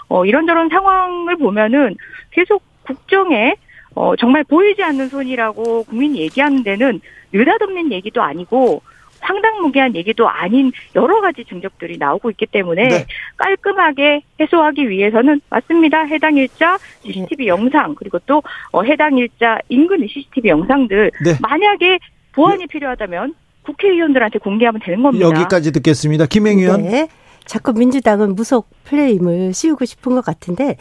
어, 이런저런 상황을 보면은 계속 국정에 어, 정말 보이지 않는 손이라고 국민이 얘기하는 데는 느닷없는 얘기도 아니고 상당무계한 얘기도 아닌 여러 가지 증적들이 나오고 있기 때문에 네. 깔끔하게 해소하기 위해서는 맞습니다. 해당 일자 CCTV 네. 영상 그리고 또 어, 해당 일자 인근 CCTV 영상들 네. 만약에 보완이 네. 필요하다면 국회의원들한테 공개하면 되는 겁니다. 여기까지 듣겠습니다. 김행 의원. 네. 자꾸 민주당은 무속 플레임을 씌우고 싶은 것 같은데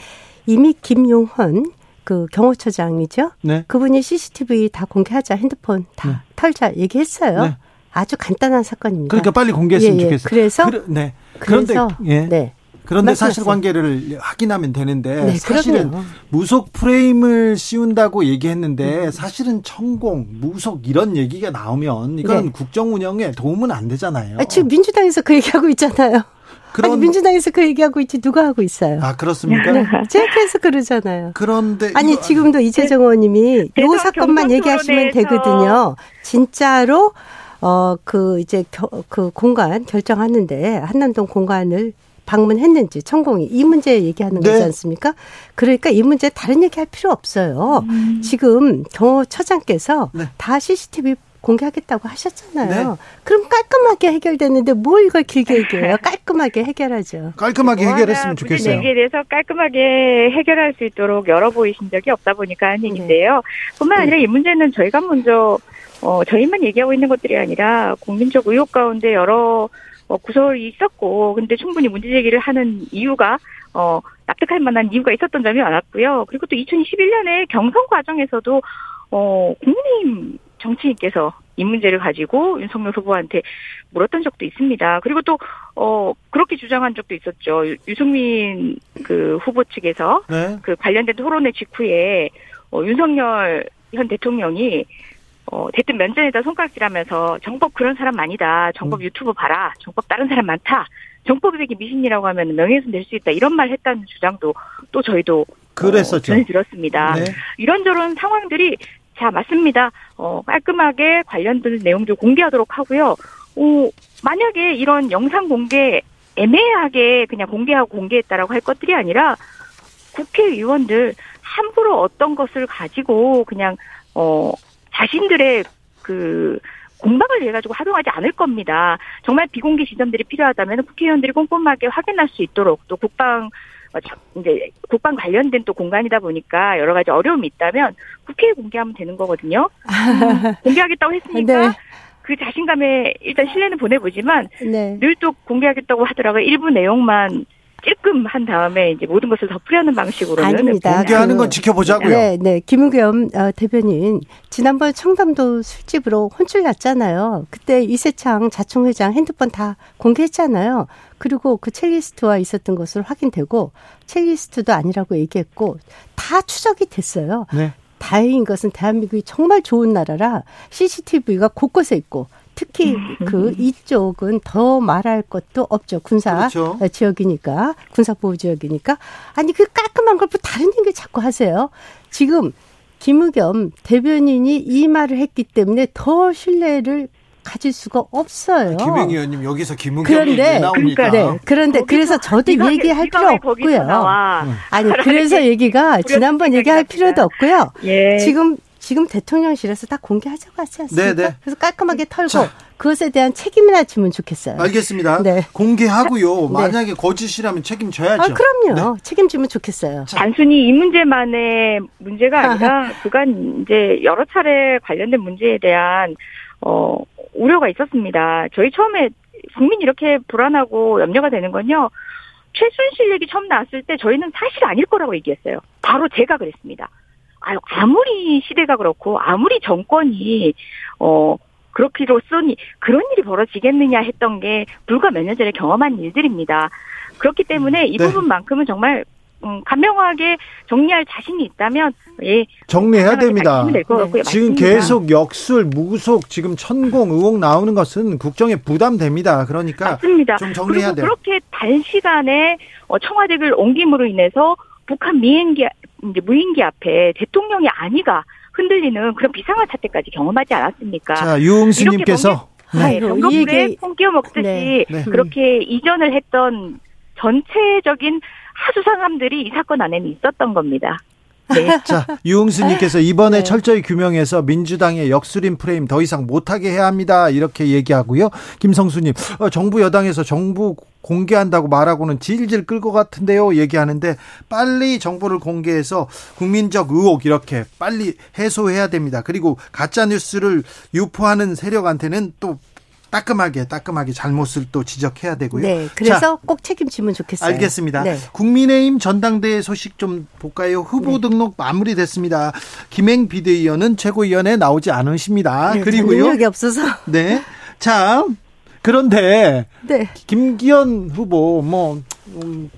이미 김용헌 그 경호처장이죠. 네. 그분이 CCTV 다 공개하자 핸드폰 다 네. 털자 얘기했어요. 네. 아주 간단한 사건입니다. 그러니까 빨리 공개했으면 예, 예. 좋겠어요. 그래서 그러, 네. 그런데 예. 네. 그런데 사실관계를 확인하면 되는데 네, 사실은 그럼요. 무속 프레임을 씌운다고 얘기했는데 음. 사실은 천공, 무속 이런 얘기가 나오면 이건 네. 국정 운영에 도움은 안 되잖아요. 아, 지금 민주당에서 그 얘기하고 있잖아요. 그런... 아니 민주당에서 그 얘기하고 있지 누가 하고 있어요? 아 그렇습니까? 네, 제께서 그러잖아요. 그런데 아니 이거... 지금도 이재정 의원님이 요 사건만 얘기하시면 되거든요. 진짜로 어, 그 이제 겨, 그 공간 결정하는데 한남동 공간을 방문했는지 천공이 이 문제 얘기하는 네. 거지 않습니까? 그러니까 이 문제 다른 얘기할 필요 없어요. 음. 지금 경호처장께서 네. 다 CCTV 공개하겠다고 하셨잖아요. 네. 그럼 깔끔하게 해결됐는데 뭘 이걸 길게 얘기해요? 깔끔하게 해결하죠. 깔끔하게 해결했으면 좋겠어요. 문제 대해서 깔끔하게 해결할 수 있도록 열어보이신 적이 없다 보니까 하는 네. 얘기인데요. 뿐만 아니라 이 문제는 저희가 먼저 어, 저희만 얘기하고 있는 것들이 아니라 국민적 의혹 가운데 여러 어, 구설이 있었고, 근데 충분히 문제 제기를 하는 이유가 어, 납득할 만한 이유가 있었던 점이 많았고요. 그리고 또 2021년에 경선 과정에서도 어, 국민의힘 정치인께서 이 문제를 가지고 윤석열 후보한테 물었던 적도 있습니다. 그리고 또, 어, 그렇게 주장한 적도 있었죠. 유승민 그 후보 측에서 네. 그 관련된 토론회 직후에 어, 윤석열 현 대통령이 어, 대뜸 면전에다 손가락질하면서 정법 그런 사람 아니다. 정법 음. 유튜브 봐라. 정법 다른 사람 많다. 정법이백이 미신이라고 하면 명예훼손 될 수 있다. 이런 말 했다는 주장도 또 저희도 그랬었죠. 어, 전해들었습니다. 네. 이런저런 상황들이 자 맞습니다. 어, 깔끔하게 관련된 내용들 공개하도록 하고요. 어, 만약에 이런 영상 공개 애매하게 그냥 공개하고 공개했다라고 할 것들이 아니라 국회의원들 함부로 어떤 것을 가지고 그냥 어 자신들의 그 공방을 위해 가지고 활용하지 않을 겁니다. 정말 비공개 지점들이 필요하다면 국회의원들이 꼼꼼하게 확인할 수 있도록 또 국방 어, 이제 국방 관련된 또 공간이다 보니까 여러 가지 어려움이 있다면 국회에 공개하면 되는 거거든요. 음, [laughs] 공개하겠다고 했으니까 네. 그 자신감에 일단 신뢰는 보내보지만 네. 늘또 공개하겠다고 하더라고요. 일부 내용만 찔끔 한 다음에 이제 모든 것을 덮으려는 방식으로는 아닙니다. 공개하는 건 지켜보자고요. 네, 네. 김우겸 어, 대변인 지난번 청담도 술집으로 혼쭐 났잖아요. 그때 이세창 자총회장 핸드폰 다 공개했잖아요. 그리고 그 첼리스트와 있었던 것을 확인되고 첼리스트도 아니라고 얘기했고 다 추적이 됐어요. 네. 다행인 것은 대한민국이 정말 좋은 나라라 CCTV가 곳곳에 있고 특히 음. 그 이쪽은 더 말할 것도 없죠. 군사 그렇죠. 지역이니까 군사 보호 지역이니까 아니 그 깔끔한 걸 뭐 다른 얘기 자꾸 하세요. 지금 김의겸 대변인이 이 말을 했기 때문에 더 신뢰를 가질 수가 없어요. 김행 의원님 여기서 김은경 그런데 나옵니까? 네, 그런데 그래서 저도 얘기할 필요 없고요. 음. 아니 [laughs] 그래서 얘기가 지난번 얘기할 필요도 없고요. 예. 지금 지금 대통령실에서 다 공개하자고 하지 않습니까? 네네. 네. 그래서 깔끔하게 털고 자. 그것에 대한 책임이나 지면 좋겠어요. 알겠습니다. 네. 공개하고요. 네. 만약에 거짓이라면 책임져야죠. 아, 그럼요. 네. 책임지면 좋겠어요. 자. 단순히 이 문제만의 문제가 아니라 [laughs] 그간 이제 여러 차례 관련된 문제에 대한 어 우려가 있었습니다. 저희 처음에 국민이 이렇게 불안하고 염려가 되는 건요. 최순실 얘기 처음 나왔을 때 저희는 사실 아닐 거라고 얘기했어요. 바로 제가 그랬습니다. 아유, 아무리 시대가 그렇고, 아무리 정권이, 어, 그렇기로써니 그런 일이 벌어지겠느냐 했던 게 불과 몇 년 전에 경험한 일들입니다. 그렇기 때문에 이 네. 부분만큼은 정말 음, 간명하게 정리할 자신이 있다면 예 정리해야 됩니다. 네. 지금 맞습니다. 계속 역술, 무속, 지금 천공 의혹 나오는 것은 국정에 부담됩니다. 그러니까 맞습니다. 좀 정리해야 돼요. 그렇게 단시간에 어, 청와대를 옮김으로 인해서 북한 미행기 이제 무인기 앞에 대통령이 아니가 흔들리는 그런 비상한 사태까지 경험하지 않았습니까? 자, 유흥수님께서 네, 병겁물에 콩 끼워 먹듯이 네, 네. 그렇게 이전을 했던 전체적인 하수상함들이 이 사건 안에는 있었던 겁니다. 네. 자, 유흥수님께서 이번에 네. 철저히 규명해서 민주당의 역술인 프레임 더 이상 못하게 해야 합니다. 이렇게 얘기하고요. 김성수님, 어, 정부 여당에서 정부 공개한다고 말하고는 질질 끌 것 같은데요. 얘기하는데 빨리 정보를 공개해서 국민적 의혹 이렇게 빨리 해소해야 됩니다. 그리고 가짜 뉴스를 유포하는 세력한테는 또 따끔하게 따끔하게 잘못을 또 지적해야 되고요. 네, 그래서 자, 꼭 책임지면 좋겠어요. 알겠습니다. 네. 국민의힘 전당대회 소식 좀 볼까요? 후보 네. 등록 마무리됐습니다. 김행 비대위원은 최고위원에 나오지 않으십니다. 네, 그리고요. 능력이 없어서. 네. 자, 그런데 네. 김기현 후보 뭐뭐 음,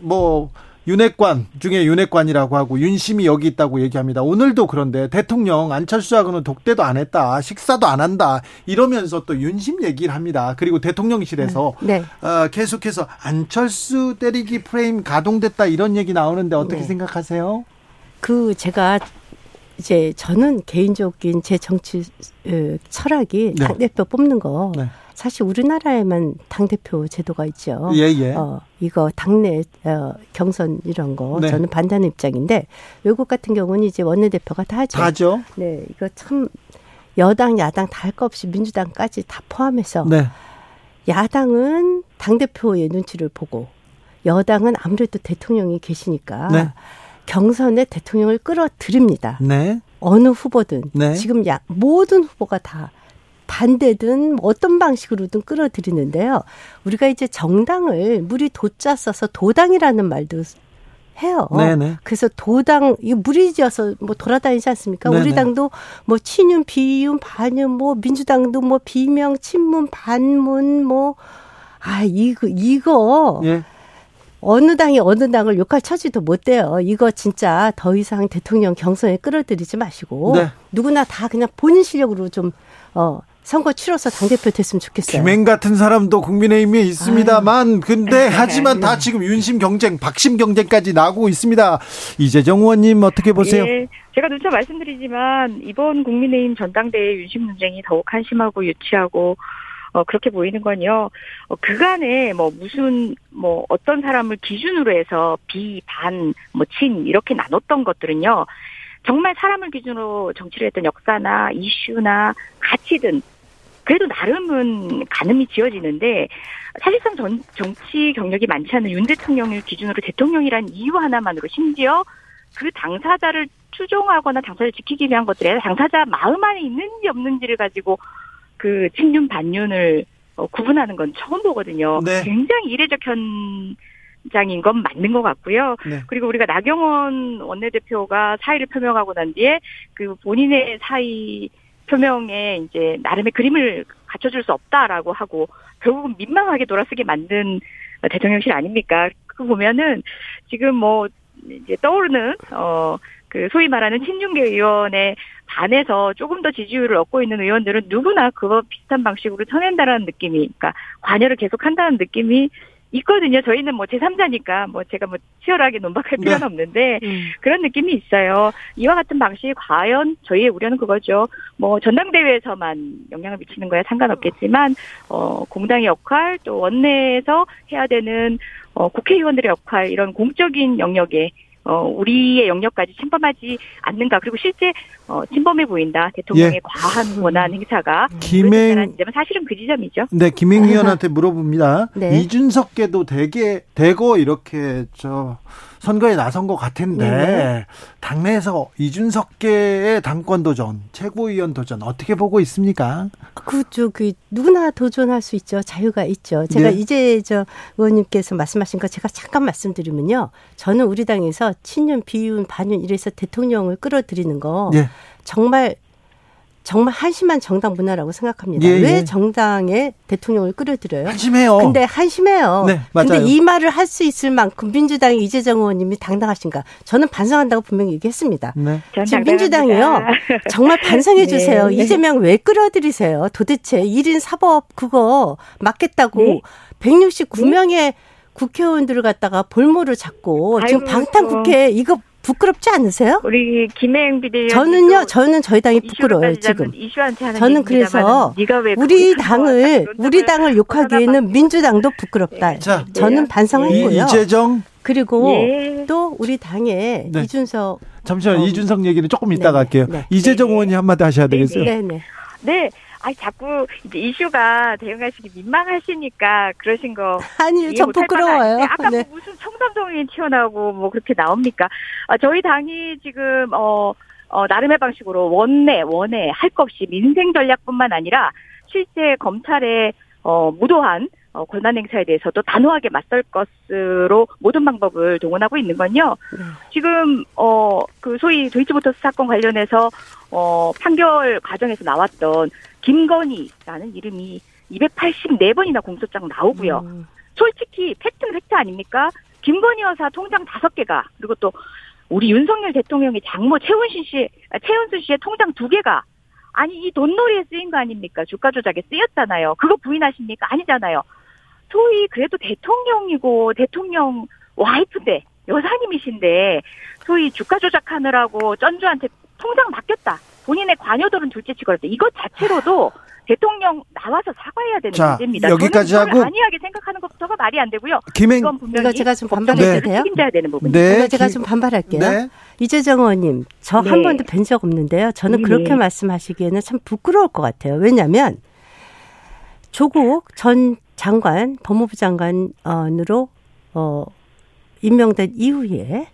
뭐 윤핵관 중에 윤핵관이라고 하고 윤심이 여기 있다고 얘기합니다. 오늘도 그런데 대통령 안철수 하고는 독대도 안 했다, 식사도 안 한다 이러면서 또 윤심 얘기를 합니다. 그리고 대통령실에서 네. 네. 어, 계속해서 안철수 때리기 프레임 가동됐다 이런 얘기 나오는데 어떻게 네. 생각하세요? 그 제가 이제 저는 개인적인 제 정치 어, 철학이 네. 당대표 뽑는 거 네. 사실 우리나라에만 당 대표 제도가 있죠. 예, 예. 어, 이거 당내 어, 경선 이런 거 네. 저는 반대하는 입장인데 외국 같은 경우는 이제 원내 대표가 다 하죠. 다죠. 네, 이거 참 여당 야당 다 할 거 없이 민주당까지 다 포함해서 네. 야당은 당 대표의 눈치를 보고 여당은 아무래도 대통령이 계시니까 네. 경선에 대통령을 끌어들입니다. 네. 어느 후보든 네. 지금 야 모든 후보가 다 반대든 어떤 방식으로든 끌어들이는데요. 우리가 이제 정당을 물이 도짜 써서 도당이라는 말도 해요. 네네. 그래서 도당 이 무리지어서 뭐 돌아다니지 않습니까? 네네. 우리 당도 뭐 친윤, 비윤, 반윤, 뭐 민주당도 뭐 비명, 친문, 반문, 뭐 아 이거 이거 예. 어느 당이 어느 당을 욕할 처지도 못 돼요. 이거 진짜 더 이상 대통령 경선에 끌어들이지 마시고 네. 누구나 다 그냥 본인 실력으로 좀 어, 선거 치러서 당대표 됐으면 좋겠어요. 김행 같은 사람도 국민의힘에 있습니다만, 아유. 근데 하지만 다 지금 윤심 경쟁, 박심 경쟁까지 나오고 있습니다. 이재정 의원님 어떻게 보세요? 예, 제가 누차 말씀드리지만, 이번 국민의힘 전당대회 윤심 논쟁이 더욱 한심하고 유치하고, 어, 그렇게 보이는 건요, 어, 그간에 뭐 무슨, 뭐 어떤 사람을 기준으로 해서 비, 반, 뭐 친, 이렇게 나눴던 것들은요, 정말 사람을 기준으로 정치를 했던 역사나 이슈나 가치든 그래도 나름은 가늠이 지어지는데 사실상 전, 정치 경력이 많지 않은 윤 대통령을 기준으로 대통령이란 이유 하나만으로 심지어 그 당사자를 추종하거나 당사자를 지키기 위한 것들에 당사자 마음 안에 있는지 없는지를 가지고 그 친윤 반윤을 어, 구분하는 건 처음 보거든요. 네. 굉장히 이례적 현 장인 건 맞는 것 같고요. 네. 그리고 우리가 나경원 원내대표가 사의를 표명하고 난 뒤에 그 본인의 사의 표명에 이제 나름의 그림을 갖춰줄 수 없다라고 하고 결국은 민망하게 돌아서게 만든 대통령실 아닙니까? 그 보면은 지금 뭐 이제 떠오르는 어 그 소위 말하는 친윤계 의원에 반해서 조금 더 지지율을 얻고 있는 의원들은 누구나 그거 비슷한 방식으로 쳐낸다라는 느낌이, 그러니까 관여를 계속한다는 느낌이 있거든요. 저희는 뭐 제3자니까 뭐 제가 뭐 치열하게 논박할 네. 필요는 네. 없는데 음. 그런 느낌이 있어요. 이와 같은 방식이 과연 저희의 우려는 그거죠. 뭐 전당대회에서만 영향을 미치는 거야 상관없겠지만 어 공당의 역할 또 원내에서 해야 되는 어 국회의원들의 역할 이런 공적인 영역에 어, 우리의 영역까지 침범하지 않는가. 그리고 실제, 어, 침범해 보인다. 대통령의 예. 과한 권한 행사가. 김행. 사실은 그 지점이죠. 네, 김행 위원한테 물어봅니다. 네. 이준석께도 되게, 대거 이렇게, 저, 선거에 나선 것 같은데 네. 당내에서 이준석계의 당권 도전, 최고위원 도전 어떻게 보고 있습니까? 그죠, 그 누구나 도전할 수 있죠. 자유가 있죠. 제가 네. 이제 저 의원님께서 말씀하신 거 제가 잠깐 말씀드리면요. 저는 우리 당에서 친윤, 비윤, 반윤 이래서 대통령을 끌어들이는 거 네. 정말 정말 한심한 정당 문화라고 생각합니다. 예, 왜 예. 정당에 대통령을 끌어들여요? 한심해요. 근데 한심해요. 네, 맞아요. 근데 이 말을 할 수 있을 만큼 민주당의 이재정 의원님이 당당하신가? 저는 반성한다고 분명히 얘기했습니다. 네. 지금 민주당이요. 정말 반성해 주세요. 네. 이재명 왜 끌어들이세요? 도대체 1인 사법 그거 맞겠다고 네. 169명의 국회의원들을 갖다가 볼모를 잡고 지금 방탄 국회 이거 부끄럽지 않으세요? 우리 김혜영 비대위 저는요, 저는 저희 당이 부끄러워요 지금. 저는 그래서 우리 당을 우리 당을 욕하기에는 민주당도 부끄럽다. 자, 저는 네. 반성했고요. 이재정 그리고 예. 또 우리 당의 네. 이준석 잠시만 어, 이준석 얘기는 조금 이따가 네, 할게요. 네. 이재정 의원이 한마디 하셔야 되겠어요. 네, 네. 네. 아 자꾸 이제 이슈가 대응하시기 민망하시니까 그러신 거 [laughs] 아니요, 저 부끄러워요. 네, 아까 네. 뭐 무슨 청담동이 튀어나오고 뭐 그렇게 나옵니까? 아, 저희 당이 지금 어, 어 나름의 방식으로 원내 원내 할 것 없이 민생 전략뿐만 아니라 실제 검찰의 어 무도한 어, 권한 행사에 대해서도 단호하게 맞설 것으로 모든 방법을 동원하고 있는 건요. 네. 지금 어 그 소위 도이치모터스 사건 관련해서 어 판결 과정에서 나왔던 김건희라는 이름이 284번이나 공소장 나오고요. 음. 솔직히 팩트는 팩트 아닙니까? 김건희 여사 통장 다섯 개가 그리고 또 우리 윤석열 대통령의 장모 최은신 씨, 아, 최은순 씨의 통장 두 개가 아니 이 돈놀이에 쓰인 거 아닙니까? 주가 조작에 쓰였잖아요. 그거 부인하십니까? 아니잖아요. 소위 그래도 대통령이고 대통령 와이프인데 여사님이신데 소위 주가 조작하느라고 쩐주한테 통장 바뀌었다. 본인의 관여도는 둘째치고라도 이것 자체로도 대통령 나와서 사과해야 되는 자, 문제입니다. 여기까지 하고 안이하게 생각하는 것부터가 말이 안 되고요. 김행 이건 분명히 제가 좀 반발해도 돼요? 책임져야 되는 부분. 네. 제가 좀 반발할게요. 네. 이재정 의원님, 저한 네. 번도 뵌 적 없는데요. 저는 네. 그렇게 말씀하시기에는 참 부끄러울 것 같아요. 왜냐하면 조국 전 장관, 법무부 장관으로 어, 임명된 이후에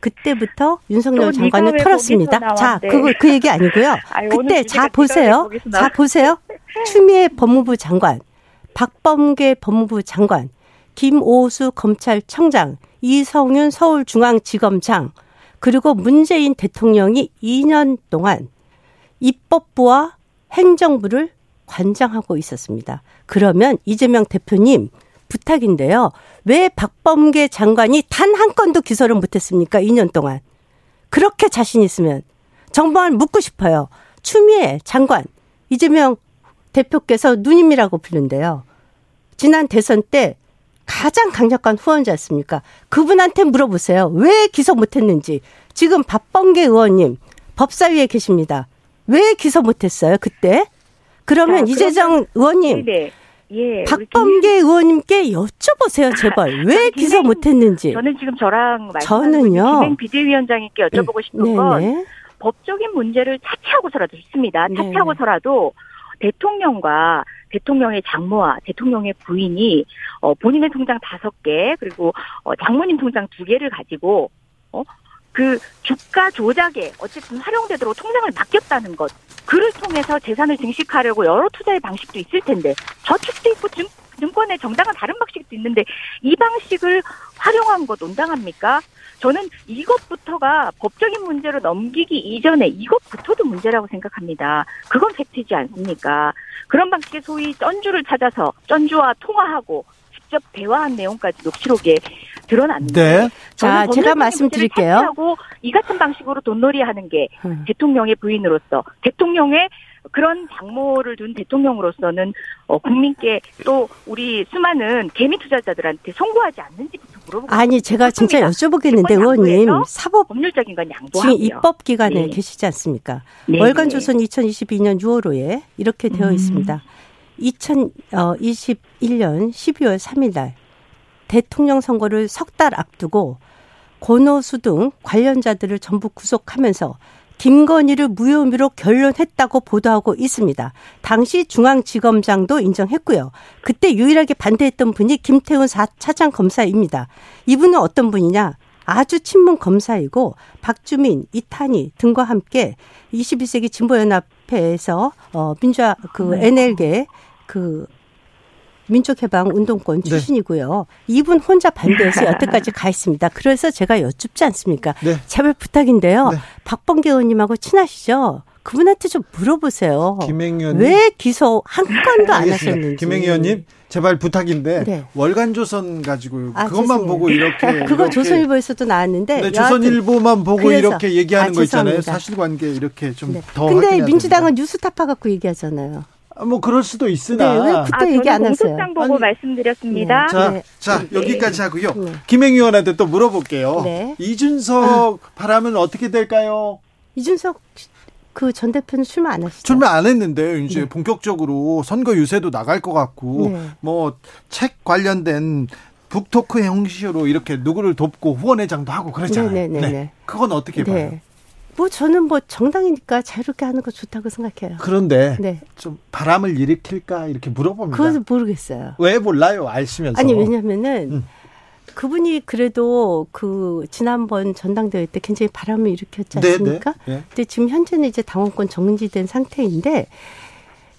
그때부터 윤석열 장관을 털었습니다. 자, 그거 그 얘기 아니고요. [laughs] 아니, 그때 자 보세요. 자 보세요. [laughs] 추미애 법무부 장관, 박범계 법무부 장관, 김오수 검찰청장, 이성윤 서울중앙지검장, 그리고 문재인 대통령이 2년 동안 입법부와 행정부를 관장하고 있었습니다. 그러면 이재명 대표님 부탁인데요. 왜 박범계 장관이 단 한 건도 기소를 못했습니까? 2년 동안. 그렇게 자신 있으면 정말 묻고 싶어요. 추미애 장관, 이재명 대표께서 누님이라고 부르는데요. 지난 대선 때 가장 강력한 후원자였습니까? 그분한테 물어보세요. 왜 기소 못했는지. 지금 박범계 의원님 법사위에 계십니다. 왜 기소 못했어요? 그때? 그러면 자, 이재정 의원님 네네. 예, 박범계 의원님께 여쭤보세요, 제발. 왜 기소 못했는지. 저는 지금 저랑 저는요. 김행 비대위원장님께 여쭤보고 싶은 네네. 건 법적인 문제를 차치하고서라도 좋습니다. 네. 차치하고서라도 대통령과 대통령의 장모와 대통령의 부인이 어, 본인의 통장 다섯 개 그리고 어, 장모님 통장 두 개를 가지고 어, 그 주가 조작에 어쨌든 활용되도록 통장을 바뀌었다는 것 그를 통해서 재산을 증식하려고 여러 투자의 방식도 있을 텐데 저축도 있고 증, 증권의 정당한 다른 방식도 있는데 이 방식을 활용한 것 온당합니까? 저는 이것부터가 법적인 문제로 넘기기 이전에 이것부터도 문제라고 생각합니다. 그건 팩트지 않습니까? 그런 방식의 소위 쩐주를 찾아서 쩐주와 통화하고 직접 대화한 내용까지 녹취록에 드러났는데 네. 자 제가 말씀드릴게요. 하고 이 같은 방식으로 돈놀이하는 게 음. 대통령의 부인으로서 대통령의 그런 장모를 둔 대통령으로서는 어, 국민께 또 우리 수많은 개미 투자자들한테 송구하지 않는지부터 물어보고 아니 제가 진짜 여쭤보겠는데 의원님 사법 법률적인 건 양보하고요. 지금 입법 기간에 네. 계시지 않습니까? 네. 월간 조선 2022년 6월호에 이렇게 되어 음. 있습니다. 2021년 12월 3일 날 대통령 선거를 석 달 앞두고 권오수 등 관련자들을 전부 구속하면서 김건희를 무혐의로 결론했다고 보도하고 있습니다. 당시 중앙지검장도 인정했고요. 그때 유일하게 반대했던 분이 김태훈 차장 검사입니다. 이분은 어떤 분이냐? 아주 친문 검사이고 박주민, 이탄희 등과 함께 21세기 진보연합회에서 어 민주화 그 NL계 그 민족해방 운동권 네. 출신이고요. 네. 이분 혼자 반대해서 여태까지 [laughs] 가 있습니다. 그래서 제가 여쭙지 않습니까? 네. 제발 부탁인데요. 네. 박범계 의원님하고 친하시죠? 그분한테 좀 물어보세요. 김행현 왜 기소 한 건도 안 하셨는지. 김행 의원님 제발 부탁인데 네. 월간 조선 가지고 아, 그것만 죄송해요. 보고 이렇게 [laughs] 그거 조선일보에서도 나왔는데 네, 조선일보만 보고 이렇게 얘기하는 아, 거 있잖아요. 사실관계 이렇게 좀더 네. 근데 민주당은 뉴스타파 갖고 얘기하잖아요. 아, 뭐 그럴 수도 있으나 네, 왜 그때 아, 얘기 안 하세요? 공소장 보고 아니, 말씀드렸습니다. 네. 자, 네. 자 네. 여기까지 하고요. 네. 김행 의원한테 또 물어볼게요. 네. 이준석 바람은 어떻게 될까요? 이준석 그 전 대표는 출마 안 하시죠? 출마 안 했는데 이제 네. 본격적으로 선거 유세도 나갈 것 같고 네. 뭐책 관련된 북토크 형식으로 이렇게 누구를 돕고 후원회장도 하고 그러잖아요. 네, 네, 네. 그건 어떻게 봐요? 뭐 저는 뭐 정당이니까 자유롭게 하는 거 좋다고 생각해요. 그런데 네. 좀 바람을 일으킬까 이렇게 물어봅니다. 그건 모르겠어요. 왜 몰라요? 알시면서. 아니 왜냐면은 음. 그분이 그래도 그 지난번 전당대회 때 굉장히 바람을 일으켰지. 않습니까? 네, 네. 근데 지금 현재는 이제 당원권 정지된 상태인데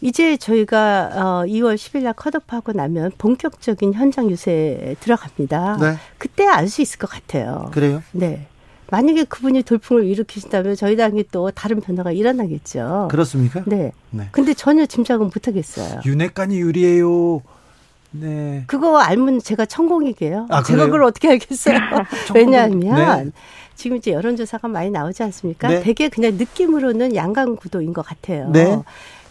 이제 저희가 어 2월 10일 날 컷업하고 나면 본격적인 현장 유세에 들어갑니다. 네. 그때 알 수 있을 것 같아요. 그래요? 네. 만약에 그분이 돌풍을 일으키신다면 저희 당이 또 다른 변화가 일어나겠죠. 그렇습니까? 네. 네. 근데 전혀 짐작은 못 하겠어요. 윤핵관이 유리해요. 네. 그거 알면 제가 천공이게요. 아, 제가 그걸 어떻게 알겠어요? [laughs] [laughs] 왜냐하면 네. 지금 이제 여론조사가 많이 나오지 않습니까? 네. 되게 그냥 느낌으로는 양강 구도인 것 같아요. 네.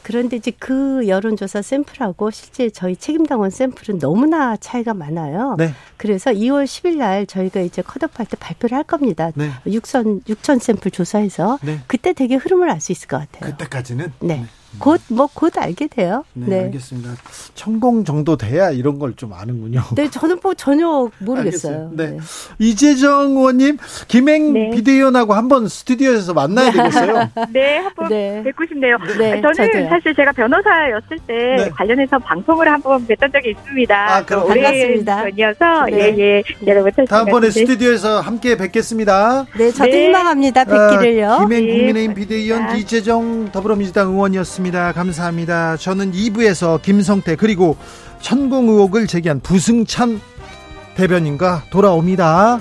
그런데 이제 그 여론조사 샘플하고 실제 저희 책임당원 샘플은 너무나 차이가 많아요. 네. 그래서 2월 10일 날 저희가 이제 컷오프할 때 발표를 할 겁니다. 네. 6천 6천 샘플 조사해서 네. 그때 되게 흐름을 알 수 있을 것 같아요. 그때까지는 네. 네. 곧, 뭐, 곧 알게 돼요. 네, 네. 알겠습니다. 천공 정도 돼야 이런 걸 좀 아는군요. 네, 저는 뭐 전혀 모르겠어요. 네. 네. 이재정 의원님, 김행 네. 비대위원하고 한번 스튜디오에서 만나야 되겠어요. [laughs] 네, 한번 네. 뵙고 싶네요. 네, 저는 저도요. 사실 제가 변호사였을 때 네. 관련해서 방송을 한번 뵀던 적이 있습니다. 아, 그럼 반갑습니다. 전이어서 네. 예, 예. 여러분 다음번에 스튜디오에서 함께 뵙겠습니다. 네, 저도 희망합니다. 뵙기를요. 아, 김행 국민의힘 비대위원 이재정 더불어민주당 의원이었습니다. 고맙습니다. 감사합니다. 저는 2부에서 김성태 그리고 천공 의혹을 제기한 부승찬 대변인과 돌아옵니다.